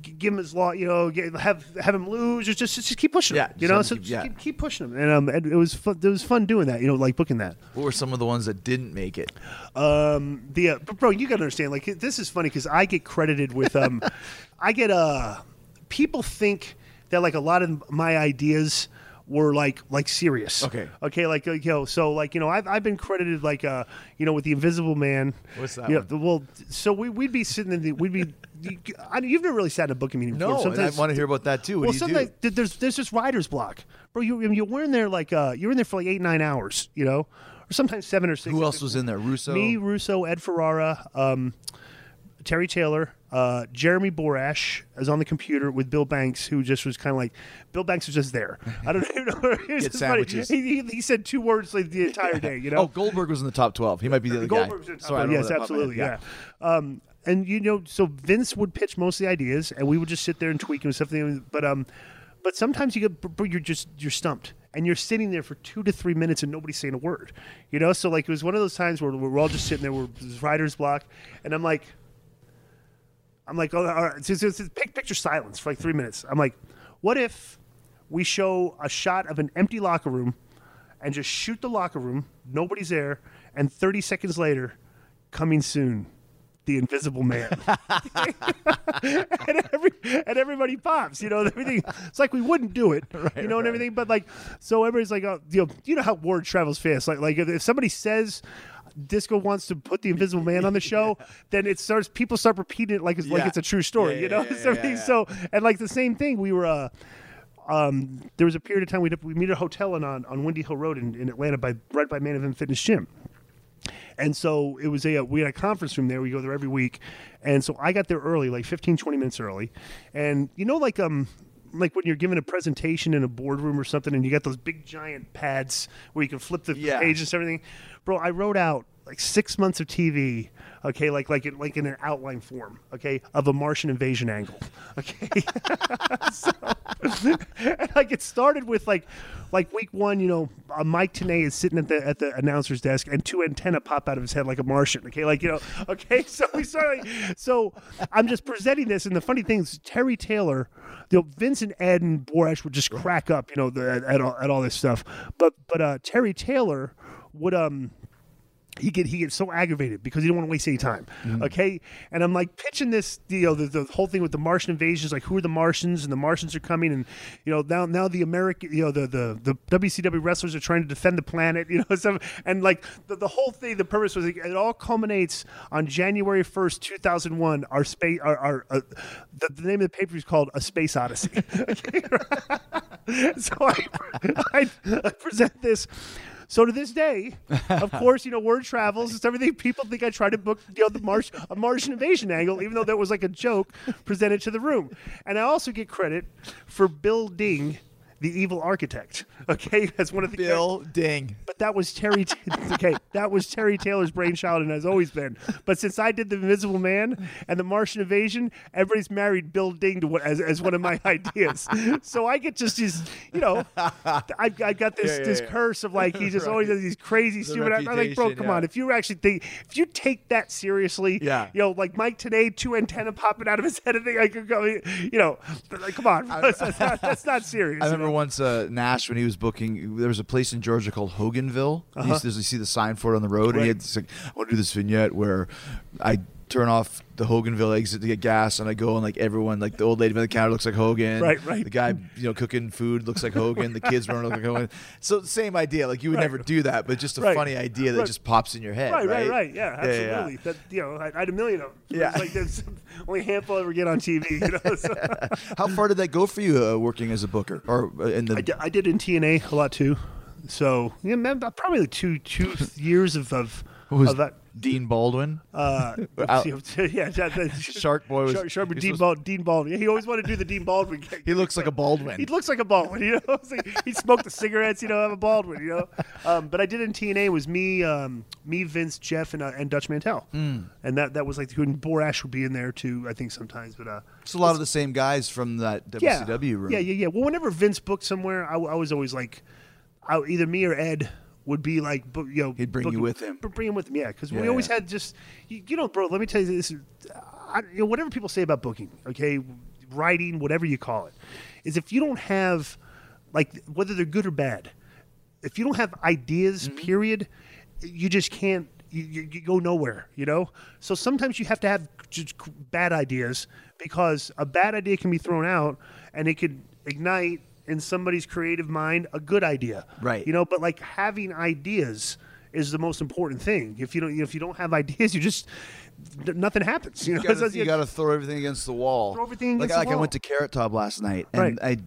C: give him his law. You know, get, have have him lose. Or just just keep pushing him.
A: Yeah,
C: you know, so
A: keep- yeah.
C: keep, keep pushing him. And um, and it was fun, it was fun doing that. You know, like booking that.
A: what were some of the ones that didn't make it?
C: Um, the uh, but bro, you gotta understand. Like this is funny because I get credited with um, *laughs* I get uh, people think that like a lot of my ideas were like like serious.
A: Okay.
C: Okay. Like, like you know, so like you know, I've I've been credited like uh, you know, with the Invisible Man.
A: What's that
C: know, well, so we we'd be sitting in the we'd be. You, I, you've never really sat in a booking meeting before.
A: No, and I want to hear about that too. What
C: well,
A: do
C: sometimes
A: do?
C: there's there's just writer's block, bro. You I mean, you're in there like uh, you're in there for like eight nine hours, you know, or sometimes seven or six.
A: Who else was in there? Russo.
C: Me, Russo, Ed Ferrara, um, Terry Taylor, uh, Jeremy Borash is on the computer with Bill Banks, who just was kind of like Bill Banks was just there. I don't *laughs* even know. It was
A: Get sandwiches.
C: He, he, he said two words like the entire day. You know.
A: Oh, Goldberg was in the top twelve. He might be the other
C: Goldberg's
A: guy.
C: in
A: Sorry, I don't
C: yes,
A: know that off my head.
C: absolutely, yeah. Um, and you know, so Vince would pitch most of the ideas, and we would just sit there and tweak and stuff. But um, but sometimes you get you're just you're stumped, and you're sitting there for two to three minutes, and nobody's saying a word. You know, so like it was one of those times where we're all just sitting there, we're writer's block, and I'm like, I'm like, oh, all right, so, so, so picture silence for like three minutes. I'm like, what if we show a shot of an empty locker room and just shoot the locker room, nobody's there, and 30 seconds later, coming soon, the Invisible Man, *laughs* and, every, and everybody pops, you know, everything. It's like we wouldn't do it, *laughs* you know, and everything. But like, so everybody's like, oh, you know, you know how word travels fast. Like, like if somebody says. Disco wants to put the Invisible Man on the *laughs* show, then it starts. People start repeating it like it's like it's a true story,
E: Yeah,
C: you know. *laughs*
E: yeah,
C: So
E: yeah, yeah.
C: So and like the same thing, we were. uh um, there was a period of time we we meet at a hotel on on Windy Hill Road in, in Atlanta by right by Main Event Fitness Gym. And so it was a we had a conference room there. We go there every week, and so I got there early, like 15, 20 minutes early. And you know, like um, like when you're giving a presentation in a boardroom or something, and you got those big giant pads where you can flip the
E: Yeah.
C: pages and everything. Bro, I wrote out like six months of TV. Okay, like like it, like in an outline form. Okay, of a Martian invasion angle. Okay, *laughs* so, and like it started with like like week one, you know, uh, Mike Tenay is sitting at the at the announcer's desk, and two antenna pop out of his head like a Martian. Okay, like you know, okay, *laughs* so we started. Like, so I'm just presenting this, and the funny thing is, Terry Taylor, you know, Vincent Ed and Borash would just crack up, you know, the, at, at all at all this stuff, but but uh, Terry Taylor would um he get he gets so aggravated because he don't want to waste any time. Okay, and I'm like pitching this, you know, the, the whole thing with the Martian invasions, like who are the Martians, and the Martians are coming, and you know now now the American, you know, the the the WCW wrestlers are trying to defend the planet, *laughs* you know, and like the, the whole thing, the purpose was like, it all culminates on January first, two thousand one. Our space, our, our uh, the, the name of the paper is called A Space Odyssey. *laughs* Okay? *laughs* so I, I, I present this. So to this day, of *laughs* course, you know, word travels. It's everything. People think I tried to book, you know, the Marsh, a Martian invasion angle, even though that was like a joke presented to the room. And I also get credit for building the evil architect. *laughs* Okay, that's one of the
E: Bill Ding.
C: but that was Terry. *laughs* okay, that was Terry Taylor's brainchild, and has always been. But since I did the Invisible Man and the Martian Invasion, everybody's married Bill Ding to what, as, as one of my *laughs* ideas. So I get just these, you know, I, I got this
E: Yeah, yeah,
C: this
E: yeah.
C: curse of like he just always has these crazy stupid. I'm like, bro, come on. If you actually think, if you take that seriously,
E: Yeah.
C: you know, like Mike Tenay, two antenna popping out of his head, and thing I could go, you know, like, come on, that's, not, that's not serious.
E: I
C: you
E: remember once uh, Nash when he was booking. There was a place in Georgia called Hoganville. To you see the sign for it on the road, and he
C: Uh-huh.
E: Had this, like, I want to do this vignette where I turn off the Hoganville exit to get gas, and I go and like everyone, like the old lady by the counter looks like Hogan,
C: Right, right.
E: The guy, you know, cooking food looks like Hogan. the kids running look like Hogan. So same idea. Like you would
C: Right.
E: never do that, but just a
C: Right.
E: funny idea that
C: Right.
E: just pops in your head.
C: Right, right,
E: right.
C: Yeah,
E: yeah.
C: absolutely. That you know, I, I had a million of them.
E: Yeah.
C: It's like there's *laughs* only a handful ever get on TV. You know, so *laughs*
E: How far did that go for you uh, working as a booker or uh, in the?
C: I, did, in TNA a lot too. So yeah, man, probably like two two years of of, of that.
E: Dean Baldwin?
C: Uh, *laughs* *laughs* *laughs* yeah, that,
E: Shark Boy was-
C: Shark, Shark-
E: was
C: Dean,
E: supposed-
C: Bald, Dean Baldwin. Yeah, he always wanted to do the Dean Baldwin.
E: He looks like a Baldwin.
C: He looks like a Baldwin, you know. Like he smoked the cigarettes, you know, have a Baldwin, you know. Um, but I did in TNA was me, um, me, Vince, Jeff, and, uh, and Dutch Mantell,
E: Hmm.
C: and that that was like and Borash would be in there too, I think sometimes. But uh,
E: It's a lot of the same guys from that
C: yeah,
E: WCW room.
C: yeah, yeah, yeah. Well, whenever Vince booked somewhere, I, I was always like, I, either me or Ed would be like, you know,
E: He'd bring you with him.
C: Bring him with him, yeah, because
E: Yeah,
C: we always
E: yeah.
C: had just, you, you know, bro. Let me tell you this: I, you know, whatever people say about booking, okay, writing, whatever you call it, is if you don't have, like, whether they're good or bad, if you don't have ideas,
E: Mm-hmm.
C: period, you just can't. You, you, you go nowhere, you know. So sometimes you have to have just bad ideas because a bad idea can be thrown out and it could ignite in somebody's creative mind a good idea,
E: Right.
C: You know, but like having ideas is the most important thing. If you don't, if you don't have ideas, *laughs* you just nothing happens. You know, *laughs*
E: You you gotta throw everything against the wall.
C: Throw everything
E: like,
C: against the
E: like I went to Carrot Top last night, and
C: Right.
E: I.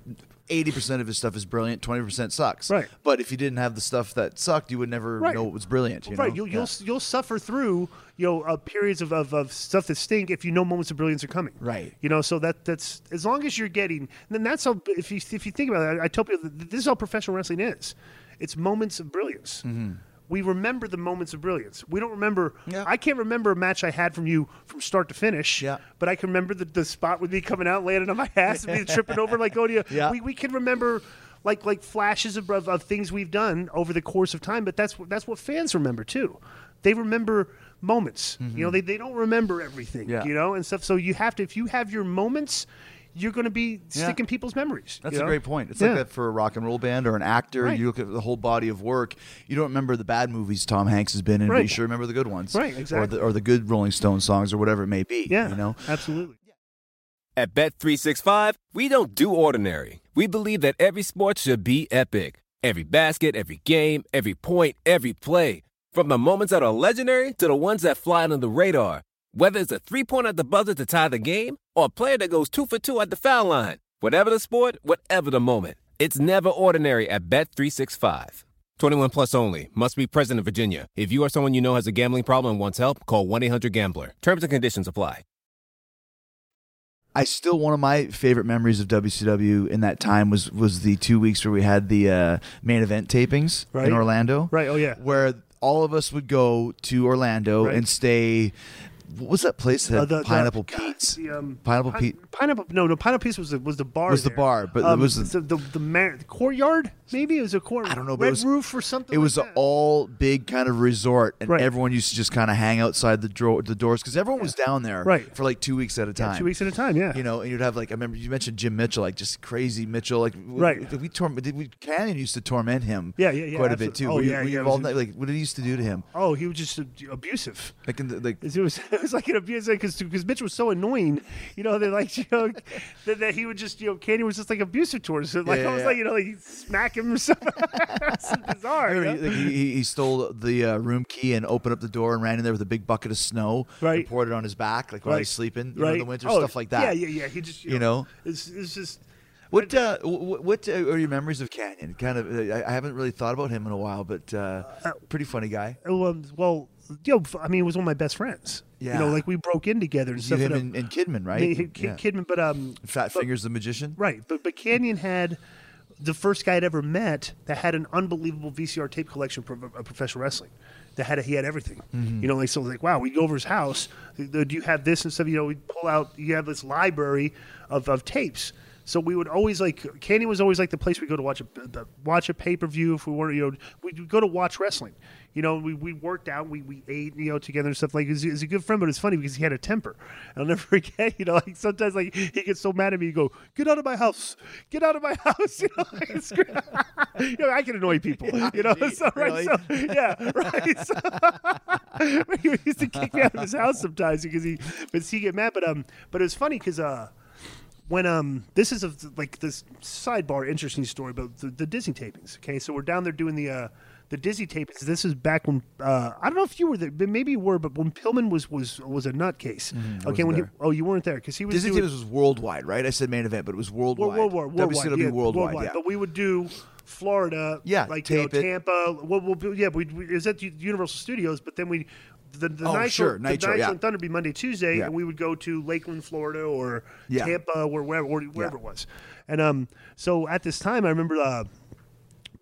E: Eighty percent of his stuff is brilliant. Twenty percent sucks.
C: Right.
E: But if you didn't have the stuff that sucked, you would never
C: Right.
E: know it was brilliant. You
C: right.
E: know?
C: You'll,
E: Yeah.
C: you'll you'll suffer through you know uh, periods of, of, of stuff that stink if you know moments of brilliance are coming.
E: Right.
C: You know, so that that's as long as you're getting. Then that's how. If you if you think about it, I, I tell people that this is how professional wrestling is. It's moments of brilliance.
E: Mm-hmm.
C: We remember the moments of brilliance. We don't remember.
A: Yeah.
C: I can't remember a match I had from you from start to finish.
A: Yeah.
C: But I can remember the, the spot with me coming out, landing on my ass, and me *laughs* tripping over like to you.
A: Yeah.
C: We, we can remember like like flashes of, of, of things we've done over the course of time. But that's what that's what fans remember too. They remember moments. You know, they, they don't remember everything.
A: Mm-hmm. Yeah.
C: You know, and stuff. So you have to if you have your moments. You're going to be
A: Yeah.
C: sticking people's memories.
A: That's a
C: know?
A: great point. It's
C: Yeah.
A: like that for a rock and roll band or an actor.
C: Right.
A: You look at the whole body of work. You don't remember the bad movies Tom Hanks has been in, but you sure remember the good ones.
C: Right,
A: Or
C: exactly.
A: the, or the good Rolling Stone songs or whatever it may be.
C: Yeah,
A: You know?
C: absolutely.
G: At Bet365, we don't do ordinary. We believe that every sport should be epic. Every basket, every game, every point, every play. From the moments that are legendary to the ones that fly under the radar. Whether it's a three pointer at the buzzer to tie the game or a player that goes two for two at the foul line. Whatever the sport, whatever the moment. It's never ordinary at Bet365. 21 plus only. Must be present in Virginia. If you or someone you know has a gambling problem and wants help, call 1 800 Gambler. Terms and conditions apply.
A: I still one of my favorite memories of WCW in that time was was the two weeks where we had the uh, main event tapings
C: Right.
A: in Orlando.
C: Right, oh, yeah.
A: Where all of us would go to Orlando
C: Right.
A: and stay. What was that place that
C: Uh, the- the-
A: Pineapple Pete's?
C: the, um,
A: Pineapple
C: Pine-
A: Pete.
C: Pineapple. No, no. Pineapple Pete's was the, was the bar.
A: Was the bar, but it
C: um,
A: was-
C: the the, the, mar- the courtyard. Maybe it was a court.
A: I don't know, but
C: Red
A: it was
C: roof or something.
A: It was
C: like
A: an
C: that.
A: all big kind of resort, and
C: Right.
A: everyone used to just kind of hang outside the dro- the doors because everyone was down there
C: Right.
A: for like two weeks at a time.
C: two weeks at a time. Yeah.
A: You know, and you'd have like I remember you mentioned Jim Mitchell, like just crazy Mitchell, like
C: Right.
A: Did we torm- did we Kanyon used to torment him?
C: Yeah, yeah, yeah,
A: quite a bit too.
C: oh,
A: were
C: yeah,
A: you
C: yeah, it
A: involved in? Like, what did he used to do to him?
C: Oh, he was just abusive.
A: Like, in the, like
C: It was *laughs* it was like an abuse because because Mitch was so annoying, you know. They like *laughs* you know that, that he would just you know Candy was just like abusive towards him. Like
A: Yeah,
C: I was
A: yeah,
C: like you know like he'd smack him or *laughs* something. it's bizarre. You know?
A: he, like, he, he stole the uh, room key and opened up the door and ran in there with a big bucket of snow
C: Right.
A: and poured it on his back, like while
C: Right.
A: he's sleeping, you know, in the winter,
C: Oh,
A: stuff like that.
C: Yeah, yeah, yeah. He just you,
A: You know?
C: it's it's just
A: What uh, what, what uh, are your memories of Kanyon? Kind of, uh, I, haven't really thought about him in a while, but uh, pretty funny guy.
C: Oh, um, well, you know, I mean, he was one of my best friends.
A: Yeah.
C: You know, like we broke in together and
A: You
C: stuff.
A: him
C: and,
A: and, Kidman, right?
C: Kid,
A: Yeah.
C: Kidman, but um,
A: Fat
C: but-
A: Fingers the magician.
C: Right, but but Kanyon had the first guy I'd ever met that had an unbelievable VCR tape collection of of professional wrestling. That had he had everything.
A: Mm-hmm.
C: You know, like so like wow, we'd go over his house. Do you have this and stuff? You know, we'd pull out. You have this library of, of tapes. So we would always like Kanyon was always like the place we go to watch a the- watch a pay per view if we weren't you know we'd go to watch wrestling. You know, we, we worked out, we, we ate, you know, together and stuff. Like, he's, he's a good friend, but it's funny because he had a temper. I'll never *laughs* forget, you know, like sometimes like he gets so mad at me, he go, "Get out of my house! Get out of my *laughs* house!" You know, like, it's *laughs* you know I can annoy people. You know, so right,
A: Really?
C: so yeah, right. So, he used to kick me out of his house sometimes because he, but he get mad. But um, but it was funny because uh when um this is a like this sidebar interesting story about the, the Disney tapings. Okay, so we're down there doing the uh the Disney tapings. This is back when uh I don't know if you were there, but maybe you were, but when Pillman was was was a nutcase. okay, when he, oh you weren't there because he was
A: Disney
C: doing,
A: Tapes was worldwide, right? I said main event, but it was worldwide.
C: World, worldwide,
A: WCW
C: yeah,
A: worldwide, yeah.
C: But we would do Florida,
A: Yeah,
C: like you know. Tampa. What we'll yeah, we we- it was at Universal Studios, but then we. The, the
A: Oh,
C: Nitro,
A: sure,
C: the
A: Nitro,
C: Nitro
A: yeah.
C: and Thunder would be Monday, Tuesday,
A: Yeah.
C: and we would go to Lakeland, Florida, or
A: Yeah.
C: Tampa, or wherever, or wherever it was. And um, so at this time, I remember uh,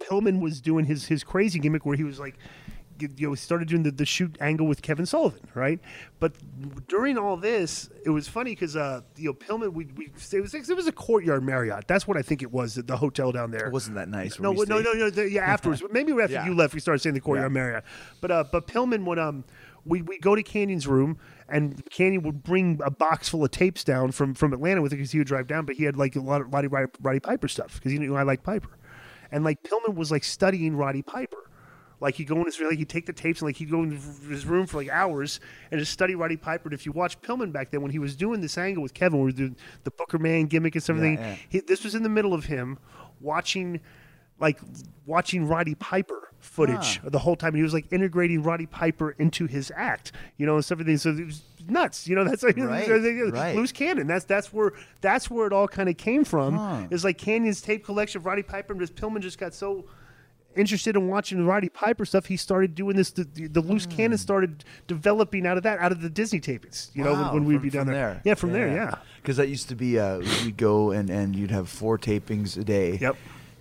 C: Pillman was doing his his crazy gimmick where he was like, you know, he started doing the, the shoot angle with Kevin Sullivan, right? But during all this, it was funny because uh, you know, Pillman, we, we it was it was a courtyard Marriott. That's what I think it was, the, the hotel down there.
A: It wasn't that nice.
C: No, no, no, no, the- Yeah, *laughs* afterwards. Maybe after
A: Yeah.
C: you left, we started saying the courtyard
A: Yeah.
C: Marriott. But uh, but Pillman would um we we go to Kanyon's room and Kanyon would bring a box full of tapes down from from Atlanta with it because he would drive down. But he had like a lot of Roddy Roddy, Roddy Piper stuff because he knew I like Piper, and like Pillman was like studying Roddy Piper. Like he'd go in his like he'd take the tapes and like he'd go in his room for like hours and just study Roddy Piper. And if you watch Pillman back then when he was doing this angle with Kevin, we doing the Booker Man gimmick and everything,
A: yeah.
C: he, this was in the middle of him watching like watching Roddy Piper footage the whole time. He was like integrating Roddy Piper into his act, you know, and stuff. everything. So it was nuts, you know. *laughs* That's like
A: Right, right.
C: loose cannon. That's that's where that's where it all kind of came from. It's like Kanyon's tape collection of Roddy Piper, and just Pillman just got so interested in watching Roddy Piper stuff. He started doing this. The, the, the loose cannon started developing out of that, out of the Disney tapings. You know, when, when we'd
A: from-
C: be down
A: from
C: there. Yeah, from there. Yeah.
A: Because that used to be, uh, we'd go and, and you'd have four tapings a day.
C: Yep.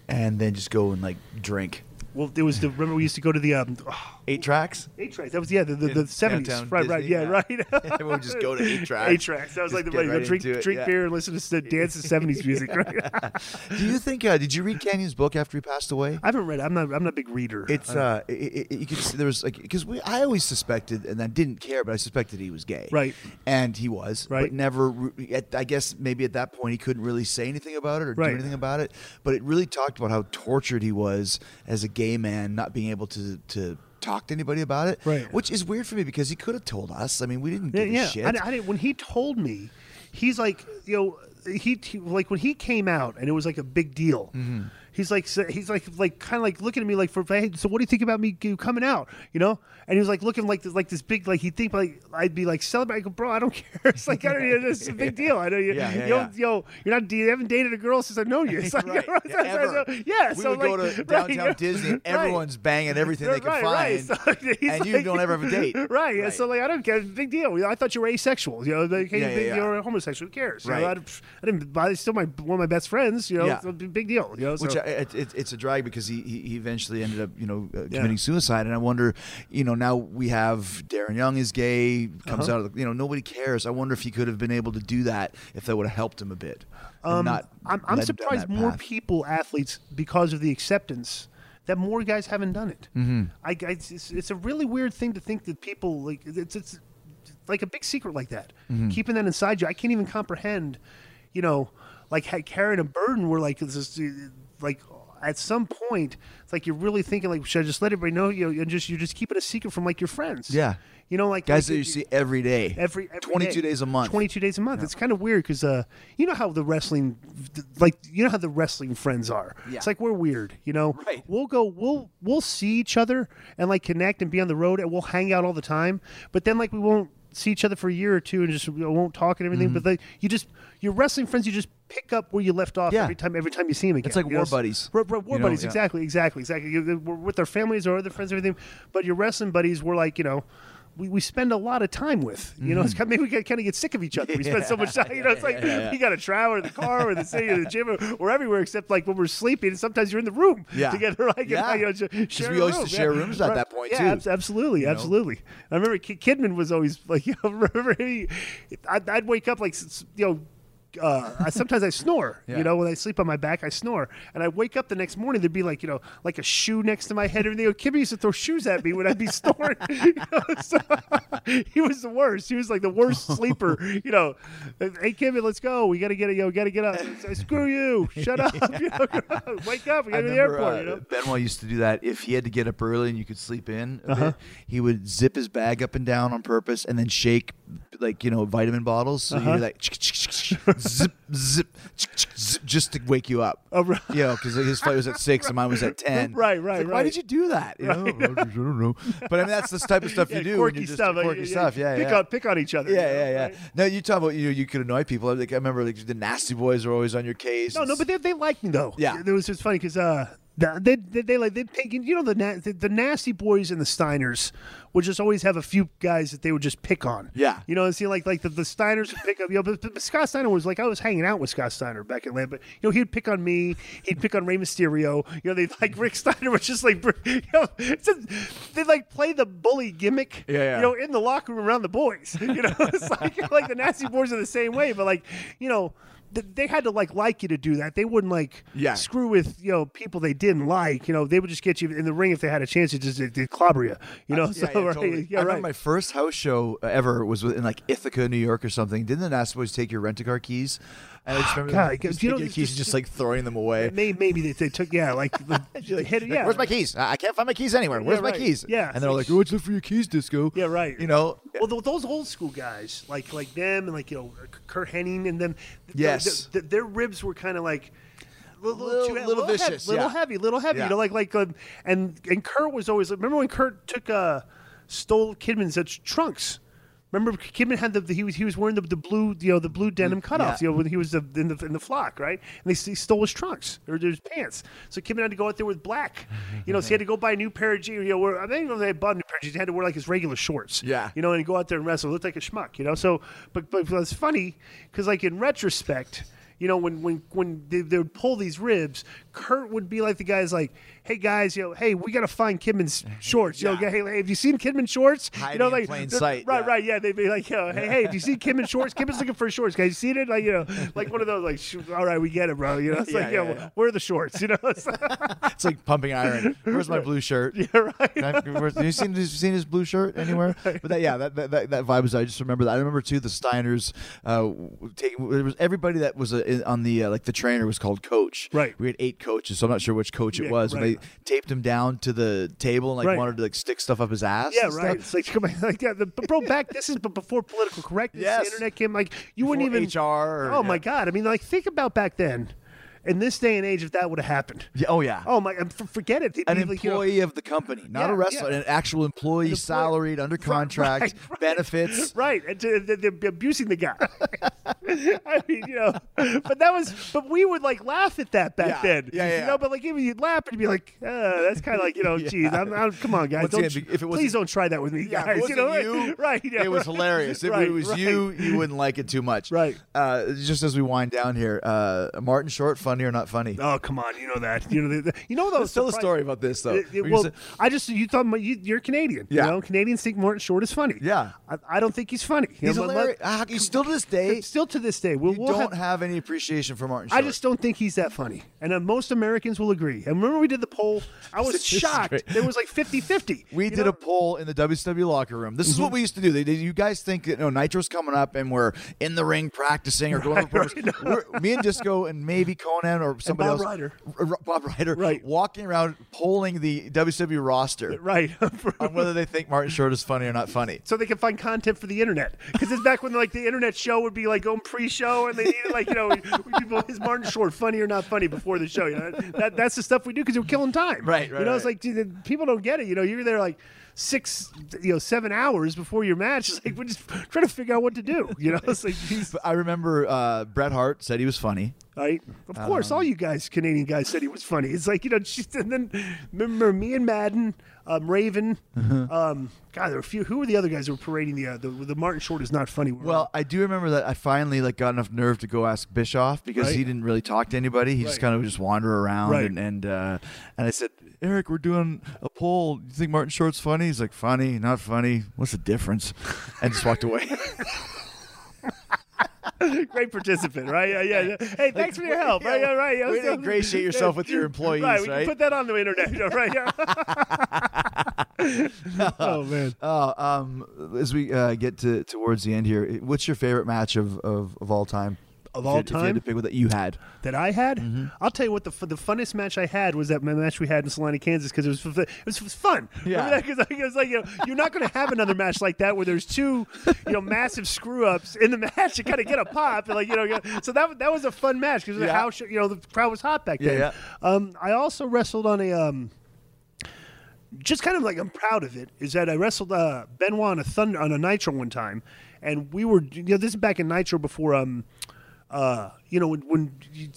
A: And then just go and like drink.
C: well, it was the remember we used to go to the um, oh,
A: Eight tracks.
C: eight tracks. That was yeah, the the, the seventies. Right, right, yeah,
A: yeah.
C: right. *laughs*
A: Everyone would just go to eight *laughs* tracks.
C: Eight tracks. That was like the
A: Just
C: way
A: right
C: drink
A: into it,
C: drink
A: yeah.
C: beer and listen to dance to seventies music. Right? *laughs*
A: Do you think? Uh, did you read Kanyon's book after he passed away?
C: I haven't read. it. I'm not. I'm not a big reader.
A: It's uh, it, it, you could see there was like because we I always suspected and I didn't care, but I suspected he was gay,
C: Right.
A: And he was,
C: Right.
A: But never. At, I guess maybe at that point he couldn't really say anything about it or
C: Right.
A: do anything about it. But it really talked about how tortured he was as a gay man, not being able to to talk to anybody about it,
C: Right.
A: Which is weird for me because he could have told us. I mean, we didn't
C: yeah,
A: give
C: yeah.
A: a shit.
C: I, I didn't. When he told me, he's like, you know, he, he like when he came out and it was like a big deal.
A: Mm-hmm.
C: He's like, he's like, like kind of like looking at me like, for hey, so what do you think about me coming out? You know? And he was like looking like this, like this big, like he think like I'd be like celebrating. I go, bro, I don't *laughs* care. It's like I don't. know It's a big deal. I know you.
A: Yeah, yeah,
C: you don't,
A: yeah.
C: yo, you're not. You haven't dated a girl since I've known you. *laughs* It's like, *laughs*
A: Right.
C: so-
A: Yeah, ever.
C: so- yeah.
A: we
C: so
A: would
C: like,
A: go to downtown
C: yeah,
A: Disney
C: right.
A: everyone's banging everything they can
C: Right,
A: find,
C: right. So
A: and you don't ever have a date.
C: Right. So like I don't care. Big deal. I thought you were asexual. You know, like, hey, big- you're homosexual. Who cares? You know,
A: Right.
C: I, I didn't. But still my one of my best friends. You know,
A: Yeah.
C: it's a big deal. You know,
A: Which I, it, it, it's a drag because he, he eventually ended up you know uh,
C: Yeah.
A: committing suicide, and I wonder you know now we have Darren Young is gay comes
C: Uh-huh.
A: out of the, you know nobody cares. I wonder if he could have been able to do that if that would have helped him a bit. and not
C: Um, I'm, I'm
A: led him down
C: surprised more people, athletes, because of the acceptance, that more guys haven't done it.
A: Mm-hmm.
C: I, I- it's, it's a really weird thing to think that people like it's it's like a big secret like that,
A: Mm-hmm.
C: keeping that inside you. I can't even comprehend, you know, like carrying a burden where like this is like. At some point, it's like you're really thinking, like, should I just let everybody know? You know, and just you just keep it a secret from like your friends.
A: Yeah.
C: you know, like
A: guys
C: like,
A: that you see every day,
C: every, every
A: 22
C: day.
A: days a month.
C: 22 days a month. It's kind of weird because uh, you know how the wrestling, like you know how the wrestling friends are.
A: Yeah.
C: It's like we're weird, you know.
A: Right.
C: We'll go, we'll we'll see each other and like connect and be on the road and we'll hang out all the time. But then like we won't see each other for a year or two and just you know, won't talk and everything. But like you just your wrestling friends, you just pick up where you left off.
A: Yeah.
C: every time. Every time you see them again.
A: It's like
C: you
A: war
C: know?
A: buddies,
C: War, war- war
A: you know?
C: buddies,
A: Yeah.
C: exactly, exactly, exactly. We're with their families or other friends, everything. But your wrestling buddies, we're like, you know, we, we spend a lot of time with. You know, it's
A: Mm-hmm.
C: maybe we kind of get sick of each other. We spend so much time. You know, it's like *laughs* we got to travel in the car or the city or the gym or, or everywhere except like when we're sleeping. And sometimes you're in the room
A: Yeah.
C: together. *laughs* Like,
A: Yeah.
C: you know, share
A: we always
C: room.
A: used to share
C: Yeah.
A: rooms at that point,
C: yeah,
A: too.
C: abs- absolutely,
A: know?
C: absolutely. I remember Kidman was always like, *laughs* you know, remember he, I'd, I'd wake up like, you know. Uh, I, sometimes I snore.
A: Yeah. *laughs*
C: You know, when I sleep on my back, I snore, and I wake up the next morning. There'd be like, you know, like a shoe next to my head. Everything. Kimmy used to throw shoes at me when I'd be *laughs* snoring. *laughs* You know, so, he was the worst. He was like the worst sleeper. You know, hey Kimmy, let's go. We gotta get it. You know, gotta get up. I, Screw you. Shut up. You know, wake up. We
A: I
C: gotta go to the airport.
A: uh,
C: you know.
A: Benoit used to do that. If he had to get up early and you could sleep in a
C: Uh-huh.
A: bit, he would zip his bag up and down on purpose and then shake like you know vitamin bottles. So
C: Uh-huh.
A: you like zip, zip, zip, just to wake you up.
C: Oh, right.
A: You know, because his flight was at six and mine was at *laughs* ten.
C: Right, right,
A: like, Why did you do that? You know, *laughs* I don't know. But I mean, that's the type of stuff
C: Yeah,
A: you do.
C: quirky
A: just-
C: stuff.
A: Quirky
C: you-
A: stuff. Yeah,
C: pick
A: yeah.
C: on pick on each other.
A: Yeah,
C: you know,
A: yeah, yeah.
C: right?
A: No, you talk about you know you could annoy people. Like I remember like the nasty boys were always on your case.
C: No, no, but they, they liked me though.
A: Yeah.
C: it was just funny because uh, they, they they like they take you know the, na- the the nasty boys and the Steiners would just always have a few guys that they would just pick on.
A: Yeah.
C: you know, and see like like the, the Steiners would pick up. You know, but, but Scott Steiner was like I was hanging out with Scott Steiner back in Atlanta, but you know he'd pick on me. He'd pick on Rey Mysterio. You know, they like Rick Steiner was just like *laughs* you know they like play the bully gimmick.
A: Yeah, yeah.
C: You know, in the locker room around the boys. *laughs* You know, it's like like the nasty boys are the same way, but like you know. Th- They had to like like you to do that. They wouldn't like
A: Yeah.
C: screw with you know people they didn't like. You know they would just get you in the ring if they had a chance to just to clobber you. You know, so
A: Uh, Yeah, yeah,
C: right,
A: totally.
C: yeah,
A: I
C: right.
A: remember my first house show ever was in like Ithaca, New York, or something. Didn't the Nasty Boys take your rent a car keys? And I just remember
C: God,
A: just
C: you know,
A: keys
C: just-
A: just like throwing them away.
C: maybe, maybe they, they took yeah like, *laughs* the, hit,
A: Like,
C: yeah.
A: Where's my keys? I can't find my keys anywhere. Where's my
C: right.
A: keys?
C: Yeah,
A: And they're like, oh, look for your keys, Disco.
C: Yeah, right.
A: You know?
C: Well, th- those old school guys, like like them, and like you know Curt Hennig and them. th-
A: Yes.
C: th- th- their ribs were kind of like. Little,
A: Little-
C: too-
A: little
C: heavy,
A: vicious,
C: little
A: yeah.
C: heavy, little heavy.
A: Yeah.
C: You know, like like, um, and and Curt was always. Remember when Curt took uh, stole Kidman's uh, trunks? Remember Kidman had the, the he was he was wearing the, the blue you know the blue denim cutoffs you know when he was the, in the in the flock right? And they, he stole his trunks or his pants. So Kidman had to go out there with black. You know so he had to go buy a new pair of jeans you know where, I don't even know if they had bought a new pair of jeans he had to wear like his regular shorts
A: Yeah.
C: you know and go out there and wrestle. It looked like a schmuck you know? So but but it's funny because like in retrospect you know, when when when they, they would pull these ribs, Curt would be like the guys like, "Hey guys, you know, hey, we got to find Kidman's *laughs* shorts. You know, hey, hey, have you seen Kidman shorts? you
A: Hiding
C: know,
A: in
C: like
A: plain sight,
C: Right,
A: yeah.
C: right, yeah. They'd be like, yo, hey, hey, have you seen Kidman shorts? Kidman's looking for shorts. Guys, you seen it? Like, you know, like one of those, like, all right, we get it, bro. You know, it's
A: Yeah,
C: like, yo,
A: yeah, yeah.
C: where are the shorts? You know, it's *laughs*
A: It's like pumping iron. Where's my blue shirt? *laughs*
C: yeah, right.
A: I- where's- Have you seen, you seen his blue shirt anywhere? But that, yeah, that, that, that, that vibe was. I just remember that. I remember too the Steiners. Uh, taking there was everybody that was uh, in- on the uh, like the trainer was called coach.
C: Right.
A: We had eight coaches, so I'm not sure which coach
C: Yeah,
A: it was.
C: right.
A: And they taped him down to the table and like
C: Right.
A: wanted to like stick stuff up his ass.
C: Yeah,
A: and stuff.
C: right. It's like, come on, *laughs* like yeah, the, but bro, back this is but before political correctness,
A: Yes.
C: the internet came. Like you wouldn't
A: Before
C: even
A: HR or-
C: oh my god! I mean, like think about back then, in this day and age, if that would have happened.
A: Yeah, oh yeah.
C: Oh my! Forget it.
A: An
C: like, you know,
A: employee of the company, not
C: Yeah,
A: a wrestler,
C: yeah.
A: an actual employee,
C: employee-
A: salaried, under *laughs* contract,
C: right, right.
A: benefits. *laughs*
C: Right, and to, they- they're abusing the guy. *laughs* I mean, you know, but that was, but we would like laugh at that back then.
A: yeah, yeah.
C: You know, but like even you'd laugh and be like, uh, that's kind of like, you know, geez, I'm, I'm, come on, guys, don't,
A: again, if it wasn't-
C: please don't try that with me, guys. you know,
A: you,
C: right?
A: it was hilarious. If
C: Right,
A: it was you, you wouldn't like it too much.
C: Right.
A: Uh, just as we wind down here, uh, Martin Short, funny or not funny?
C: Oh come on, you know that. You know, the, the, you know those.
A: Let's tell a story about this though.
C: It- it- well,
A: said-
C: I just you thought you, you're Canadian.
A: Yeah.
C: You know, Canadians think Martin Short is funny.
A: Yeah.
C: I, I don't think he's funny. You
A: he's
C: know,
A: hilarious. He's still to this day.
C: still to this day, we'll,
A: you
C: we'll
A: don't
C: have,
A: have, any appreciation for Martin Short.
C: I just don't think he's that funny. And uh, most Americans will agree. And remember we did the poll? I was shocked.
A: great.
C: There was like 50-50.
A: We did
C: know? Mm-hmm.
A: a poll in the WCW locker room. This is what we used to do. They, they- you guys think that you know, Nitro's coming up and we're in the ring practicing or going *laughs* over promos. We're- Me and Disco and maybe Konnan or somebody
C: Bob
A: else.
C: Ryder.
A: R- Bob Ryder.
C: Right.
A: Walking around polling the WCW roster *laughs*
C: Right. *laughs*
A: on whether they think Martin Short is funny or not funny.
C: so they can find content for the internet. Because it's back when like the internet show would be like going pre-show, and they needed like you know people is Martin Short funny or not funny before the show. You know that that's the stuff we do because we're killing time.
A: Right,
C: You
A: right,
C: know, it's like dude, people don't get it. You know, you're there like six, you know, seven hours before your match. It's like we're just trying to figure out what to do. You know, it's like *laughs*
A: I remember uh, Bret Hart said he was funny.
C: Right? Of course,
A: Um,
C: all you guys, Canadian guys, said he was funny. It's like you know, *laughs* just, and then remember me and Madden, um, Raven.
A: Uh-huh.
C: Um, God, there were a few. Who were the other guys who were parading the uh, the, the Martin Short is not funny?
A: Well, I do remember that I finally like got enough nerve to go ask Bischoff because
C: Right.
A: he didn't really talk to anybody. He just kind of just wander around
C: Right.
A: and and uh, and I said, Eric, we're doing a poll. You think Martin Short's funny? He's like, funny, not funny. What's the difference? *laughs* And just walked away. *laughs* *laughs*
C: great participant, right? Yeah, yeah. yeah. Hey, thanks for your help. right, yeah, right. Yeah,
A: way to
C: so-
A: ingratiate yourself with your employees,
C: right? We
A: right?
C: can put that on the internet, right? Yeah. *laughs* *laughs* oh man.
A: Oh, um, as we uh, get to towards the end here, what's your favorite match of, of, of all time?
C: Of
A: If you
C: all
A: If you had
C: time?
A: to pick that you had.
C: that I had.
A: Mm-hmm.
C: I'll tell you what the the funnest match I had was that match we had in Salina, Kansas, because it was it was, it was fun.
A: Yeah.
C: Because it was like you know, you're not going to have another match like that where there's two you know massive screw ups in the match to kind of get a pop and like you know. So that was- that was a fun match because the
A: Yeah.
C: you know the crowd was hot back
A: Yeah,
C: then.
A: yeah.
C: Um, I also wrestled on a um. Just kind of like I'm proud of it is that I wrestled uh, Benoit on a thunder on a Nitro one time, and we were you know this is back in Nitro before um uh, you know, when, when you,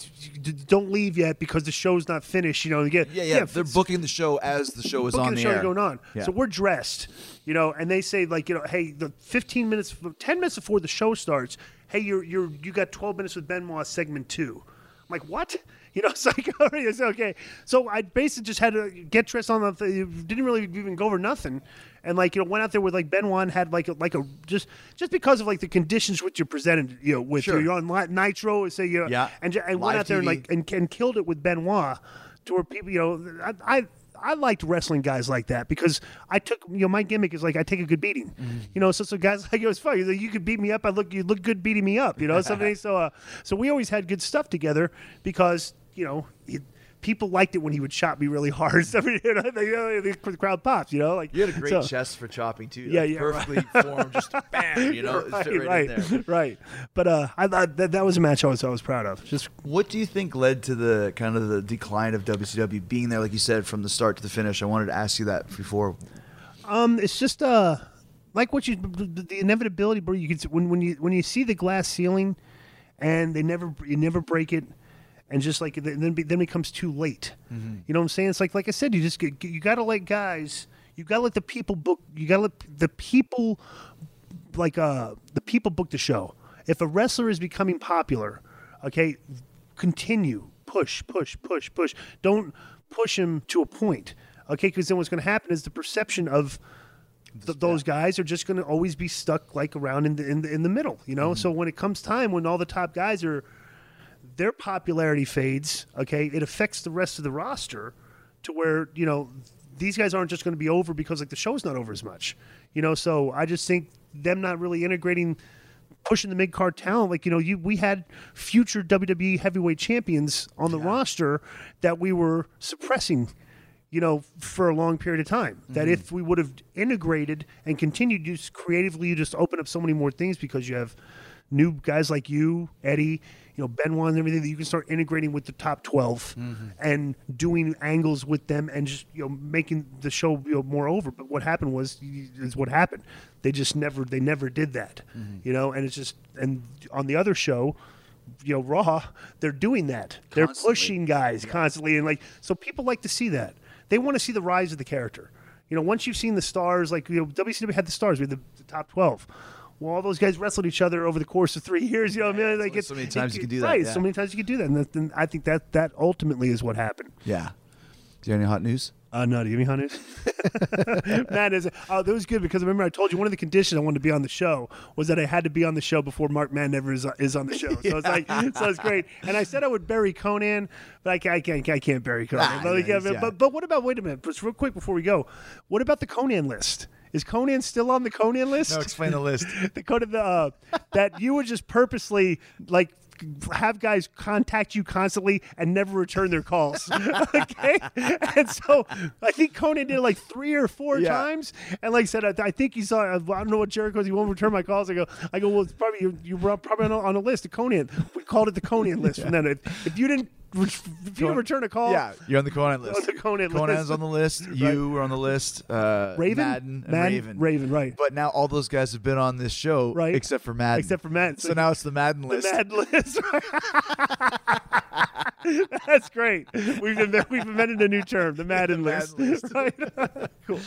C: you don't leave yet because the show's not finished. You know, you get
A: Yeah, yeah. they're booking the show as the show is on
C: the
A: the,
C: show
A: air.
C: going on.
A: Yeah.
C: So we're dressed, you know, and they say like, you know, hey, the 15 minutes, 10 minutes before the show starts, hey, you're you're you got 12 minutes with Benoit segment two. I'm like, what? *laughs* You know, it's like, all right, it's okay. So I basically just had to get dressed on the, th- didn't really even go over nothing. And like, you know, went out there with like Benoit and had like a, like a, just, just because of like the conditions which you're presented, you know, with,
A: Sure.
C: you're on Nitro, say, you know,
A: Yeah.
C: and, and went out there and like, and, and killed it with Benoit to where people, you know, I, I I liked wrestling guys like that because I took, you know, my gimmick is like I take a good beating,
A: Mm-hmm.
C: you know. So, so guys *laughs* like it was fun. Like, You could beat me up. I look, you look good beating me up, you know. Something. so, uh, so we always had good stuff together because you know it, people liked it when he would chop me really hard. *laughs* So, you know, the, you know, the crowd pops, you know. Like
A: You had a great
C: so-
A: chest for chopping too.
C: Yeah,
A: Like,
C: yeah, right.
A: perfectly formed, just *laughs* bam. You know,
C: right,
A: right,
C: right, *laughs* right. But uh, I thought that that was a match I was I was proud of. Just
A: What do you think led to the kind of the decline of WCW being there, like you said, from the start to the finish? I wanted to ask you that before.
C: Um, it's just uh, like what you the the inevitability, bro. You can when when you when you see the glass ceiling, and they never you never break it, and just like then then it becomes too late. You know what I'm saying? It's like like I said, you just get, you got to let guys, you got to let the people book, you got to let the people like uh the people book the show. If a wrestler is becoming popular, Okay, continue, push, push, push, push. Don't push him to a point. Okay, because then what's going to happen is the perception of th- those guys are just going to always be stuck like around in the in the, in the middle. You know, so when it comes time when all the top guys are their popularity fades, okay, it affects the rest of the roster to where, you know, these guys aren't just going to be over because like the show's not over as much. You know, so I just think them not really integrating pushing the mid card talent like you know you we had future WWE heavyweight champions on the roster that we were suppressing you know, for a long period of time. That mm-hmm. if we would have integrated and continued to just creatively, you just open up so many more things because you have new guys like you, Eddie, you know, Benoit and everything that you can start integrating with the top 12 mm-hmm. and doing angles with them and just, you know, making the show you know, more over. But what happened was, is what happened. They just never, they never did that, mm-hmm. you know, and it's just, and on the other show, you know, Raw, they're doing that. They're pushing guys constantly, and like so, people like to see that. They want to see the rise of the character. You know, once you've seen the stars, like you know, WCW had the stars, we had the, the top twelve. Well, all those guys wrestled each other over the course of three years. You know, what I mean, like it's
E: so many times you can do that,
C: Right,
E: yeah.
C: so many times you can do that, and, that, and I think that that ultimately is what happened.
E: Yeah. Is there any hot news?
C: Uh, no, do you have any hot news? *laughs* *laughs* Matt is. Oh, that was good because I remember I told you one of the conditions I wanted to be on the show was that I had to be on the show before Mark Madden ever is, is on the show. So it's like, so it's great. And I said I would bury Konnan, but I can't, I can't, I can't bury Konnan.
E: Ah, yeah,
C: but,
E: yeah.
C: but but what about? Wait a minute, just real quick before we go. What about the Konnan list? Is Konnan still on the Konnan list?
E: No, explain the list. *laughs*
C: the code of the uh, that you would just purposely like have guys contact you constantly and never return their calls. *laughs* okay, and so I think Konnan did it like three or four
E: Yeah.
C: times, and like I said, I, I think he saw. I don't know what Jericho's. He won't return my calls. I go, I go. Well, it's probably you, you were probably on a, on a list the Konnan. We called it the Konnan list. *laughs* And then if, if you didn't. If you return a call,
E: Yeah, you're on the Konnan list.
C: On the Konnan
E: Konnan's
C: list.
E: on the list. You were on the list. Uh,
C: Raven?
E: Madden,
C: Madden,
E: Raven.
C: Raven, right.
E: But now all those guys have been on this show,
C: Right.
E: Except for Madden.
C: Except for Madden.
E: So now it's the Madden list.
C: the
E: list.
C: Mad list. *laughs* That's great. We've invented, we've invented a new term, the Madden list.
E: Madden list.
C: Right? *laughs* cool.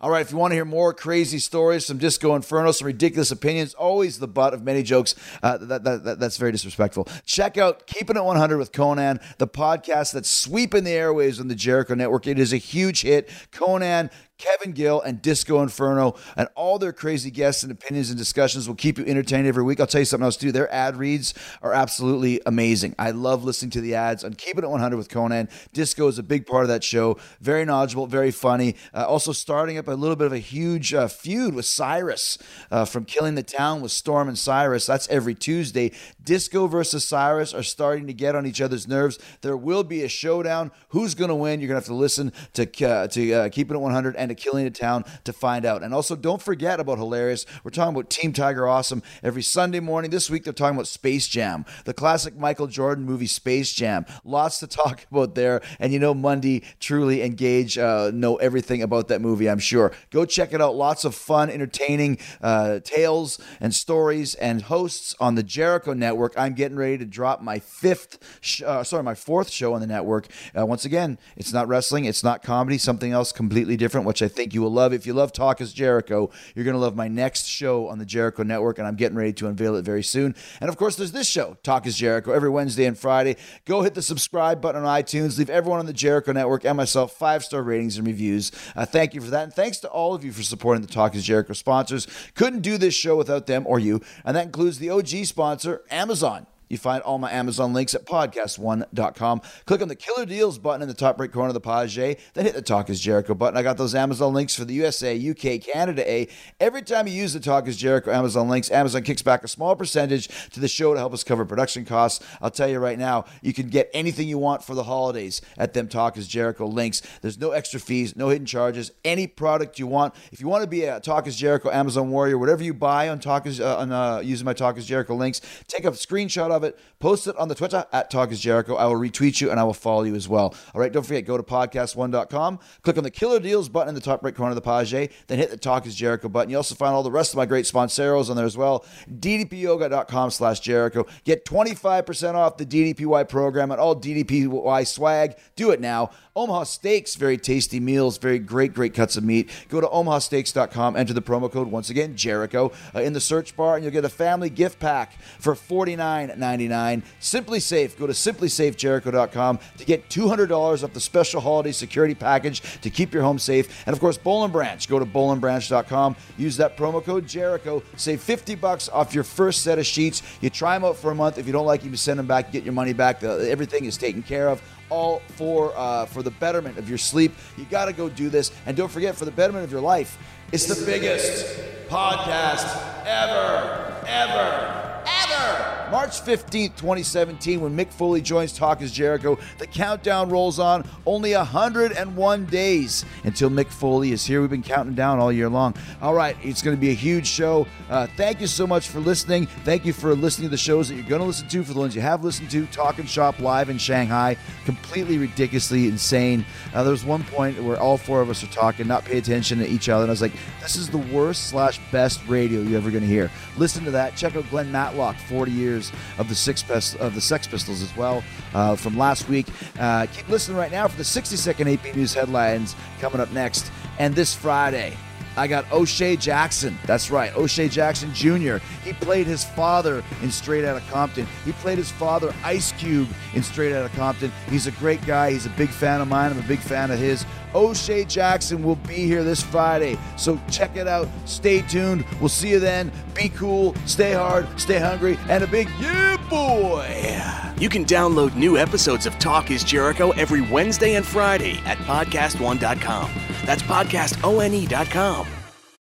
A: All right, if you want to hear more crazy stories, some disco inferno, some ridiculous opinions, always the butt of many jokes. Uh, that, that, that, that's very disrespectful. Check out Keeping It 100 with Konnan, the podcast that's sweeping the airwaves on the Jericho Network. It is a huge hit. Konnan. Kevin Gill and Disco Inferno and all their crazy guests and opinions and discussions will keep you entertained every week. I'll tell you something else too. Their ad reads are absolutely amazing. I love listening to the ads on Keeping It 100 with Konnan. Disco is a big part of that show. Very knowledgeable, very funny. Uh, also starting up a little bit of a huge uh, feud with Cyrus uh, from Killing the Town with Storm and Cyrus. That's every Tuesday. Disco versus Cyrus are starting to get on each other's nerves. There will be a showdown. Who's going to win? You're going to have to listen to uh, to uh, Keeping It 100 and to Killing the Town to find out. And also, don't forget about Hilarious. We're talking about Team Tiger Awesome every Sunday morning. This week, they're talking about Space Jam, the classic Michael Jordan movie Space Jam. Lots to talk *laughs* about there. And you know, Monday, Truly, and Gage uh, know everything about that movie, I'm sure. Go check it out. Lots of fun, entertaining uh, tales and stories and hosts on the Jericho Network. I'm getting ready to drop my fifth, sh- uh, sorry, my fourth show on the network. Uh, once again, it's not wrestling, it's not comedy, something else completely different, which I think you will love. If you love Talk is Jericho, you're going to love my next show on the Jericho Network, and I'm getting ready to unveil it very soon. And of course, there's this show, Talk is Jericho, every Wednesday and Friday. Go hit the subscribe button on iTunes. Leave everyone on the Jericho Network and myself five star ratings and reviews. Uh, thank you for that. And thanks to all of you for supporting the Talk is Jericho sponsors. Couldn't do this show without them or you. And that includes the OG sponsor, Amazon. You find all my Amazon links at podcast1.com. Click on the Killer Deals button in the top right corner of the page, then hit the Talk is Jericho button. I got those Amazon links for the USA, UK, Canada A. Every time you use the Talk is Jericho Amazon links, Amazon kicks back a small percentage to the show to help us cover production costs. I'll tell you right now, you can get anything you want for the holidays at them Talk is Jericho links. There's no extra fees, no hidden charges, any product you want. If you want to be a Talk is Jericho Amazon warrior, whatever you buy on Talk is uh, on uh, using my Talk is Jericho links, take a screenshot of it, post it on the Twitter at Talk is Jericho. I will retweet you and I will follow you as well. All right, don't forget, go to podcast1.com, click on the Killer Deals button in the top right corner of the page, then hit the Talk is Jericho button. You also find all the rest of my great sponsoros on there as well. DDPyoga.com slash Jericho. Get 25% off the DDPY program and all DDPY swag. Do it now. Omaha Steaks, very tasty meals, very great, great cuts of meat. Go to omahasteaks.com, enter the promo code, once again, Jericho, uh, in the search bar, and you'll get a family gift pack for $49.99. $9.99. SimpliSafe. Go to simplysafejericho.com to get $200 off the special holiday security package to keep your home safe. And of course, Bowl and Branch. Go to bowlandbranch.com. Use that promo code Jericho. Save 50 bucks off your first set of sheets. You try them out for a month. If you don't like them, you send them back. Get your money back. The, everything is taken care of all for uh, for the betterment of your sleep. You got to go do this, and don't forget for the betterment of your life. It's the biggest podcast ever, ever, ever. March 15th, 2017, when Mick Foley joins Talk is Jericho, the countdown rolls on. Only 101 days until Mick Foley is here. We've been counting down all year long. All right, it's going to be a huge show. Uh, thank you so much for listening. Thank you for listening to the shows that you're going to listen to, for the ones you have listened to. Talk and Shop live in Shanghai, completely ridiculously insane. Uh, there was one point where all four of us are talking, not pay attention to each other, and I was like, this is the worst slash best radio you're ever going to hear. Listen to that. Check out Glenn Matlock, 40 years of the six Pist- of the Sex Pistols as well uh, from last week. Uh, keep listening right now for the 60 second AP News headlines coming up next. And this Friday, I got O'Shea Jackson. That's right, O'Shea Jackson Jr. He played his father in Straight Outta Compton. He played his father, Ice Cube, in Straight Outta Compton. He's a great guy. He's a big fan of mine. I'm a big fan of his. O'Shea Jackson will be here this Friday. So check it out. Stay tuned. We'll see you then. Be cool, stay hard, stay hungry, and a big yeah, boy.
B: You can download new episodes of Talk is Jericho every Wednesday and Friday at podcastone.com. That's podcastone.com.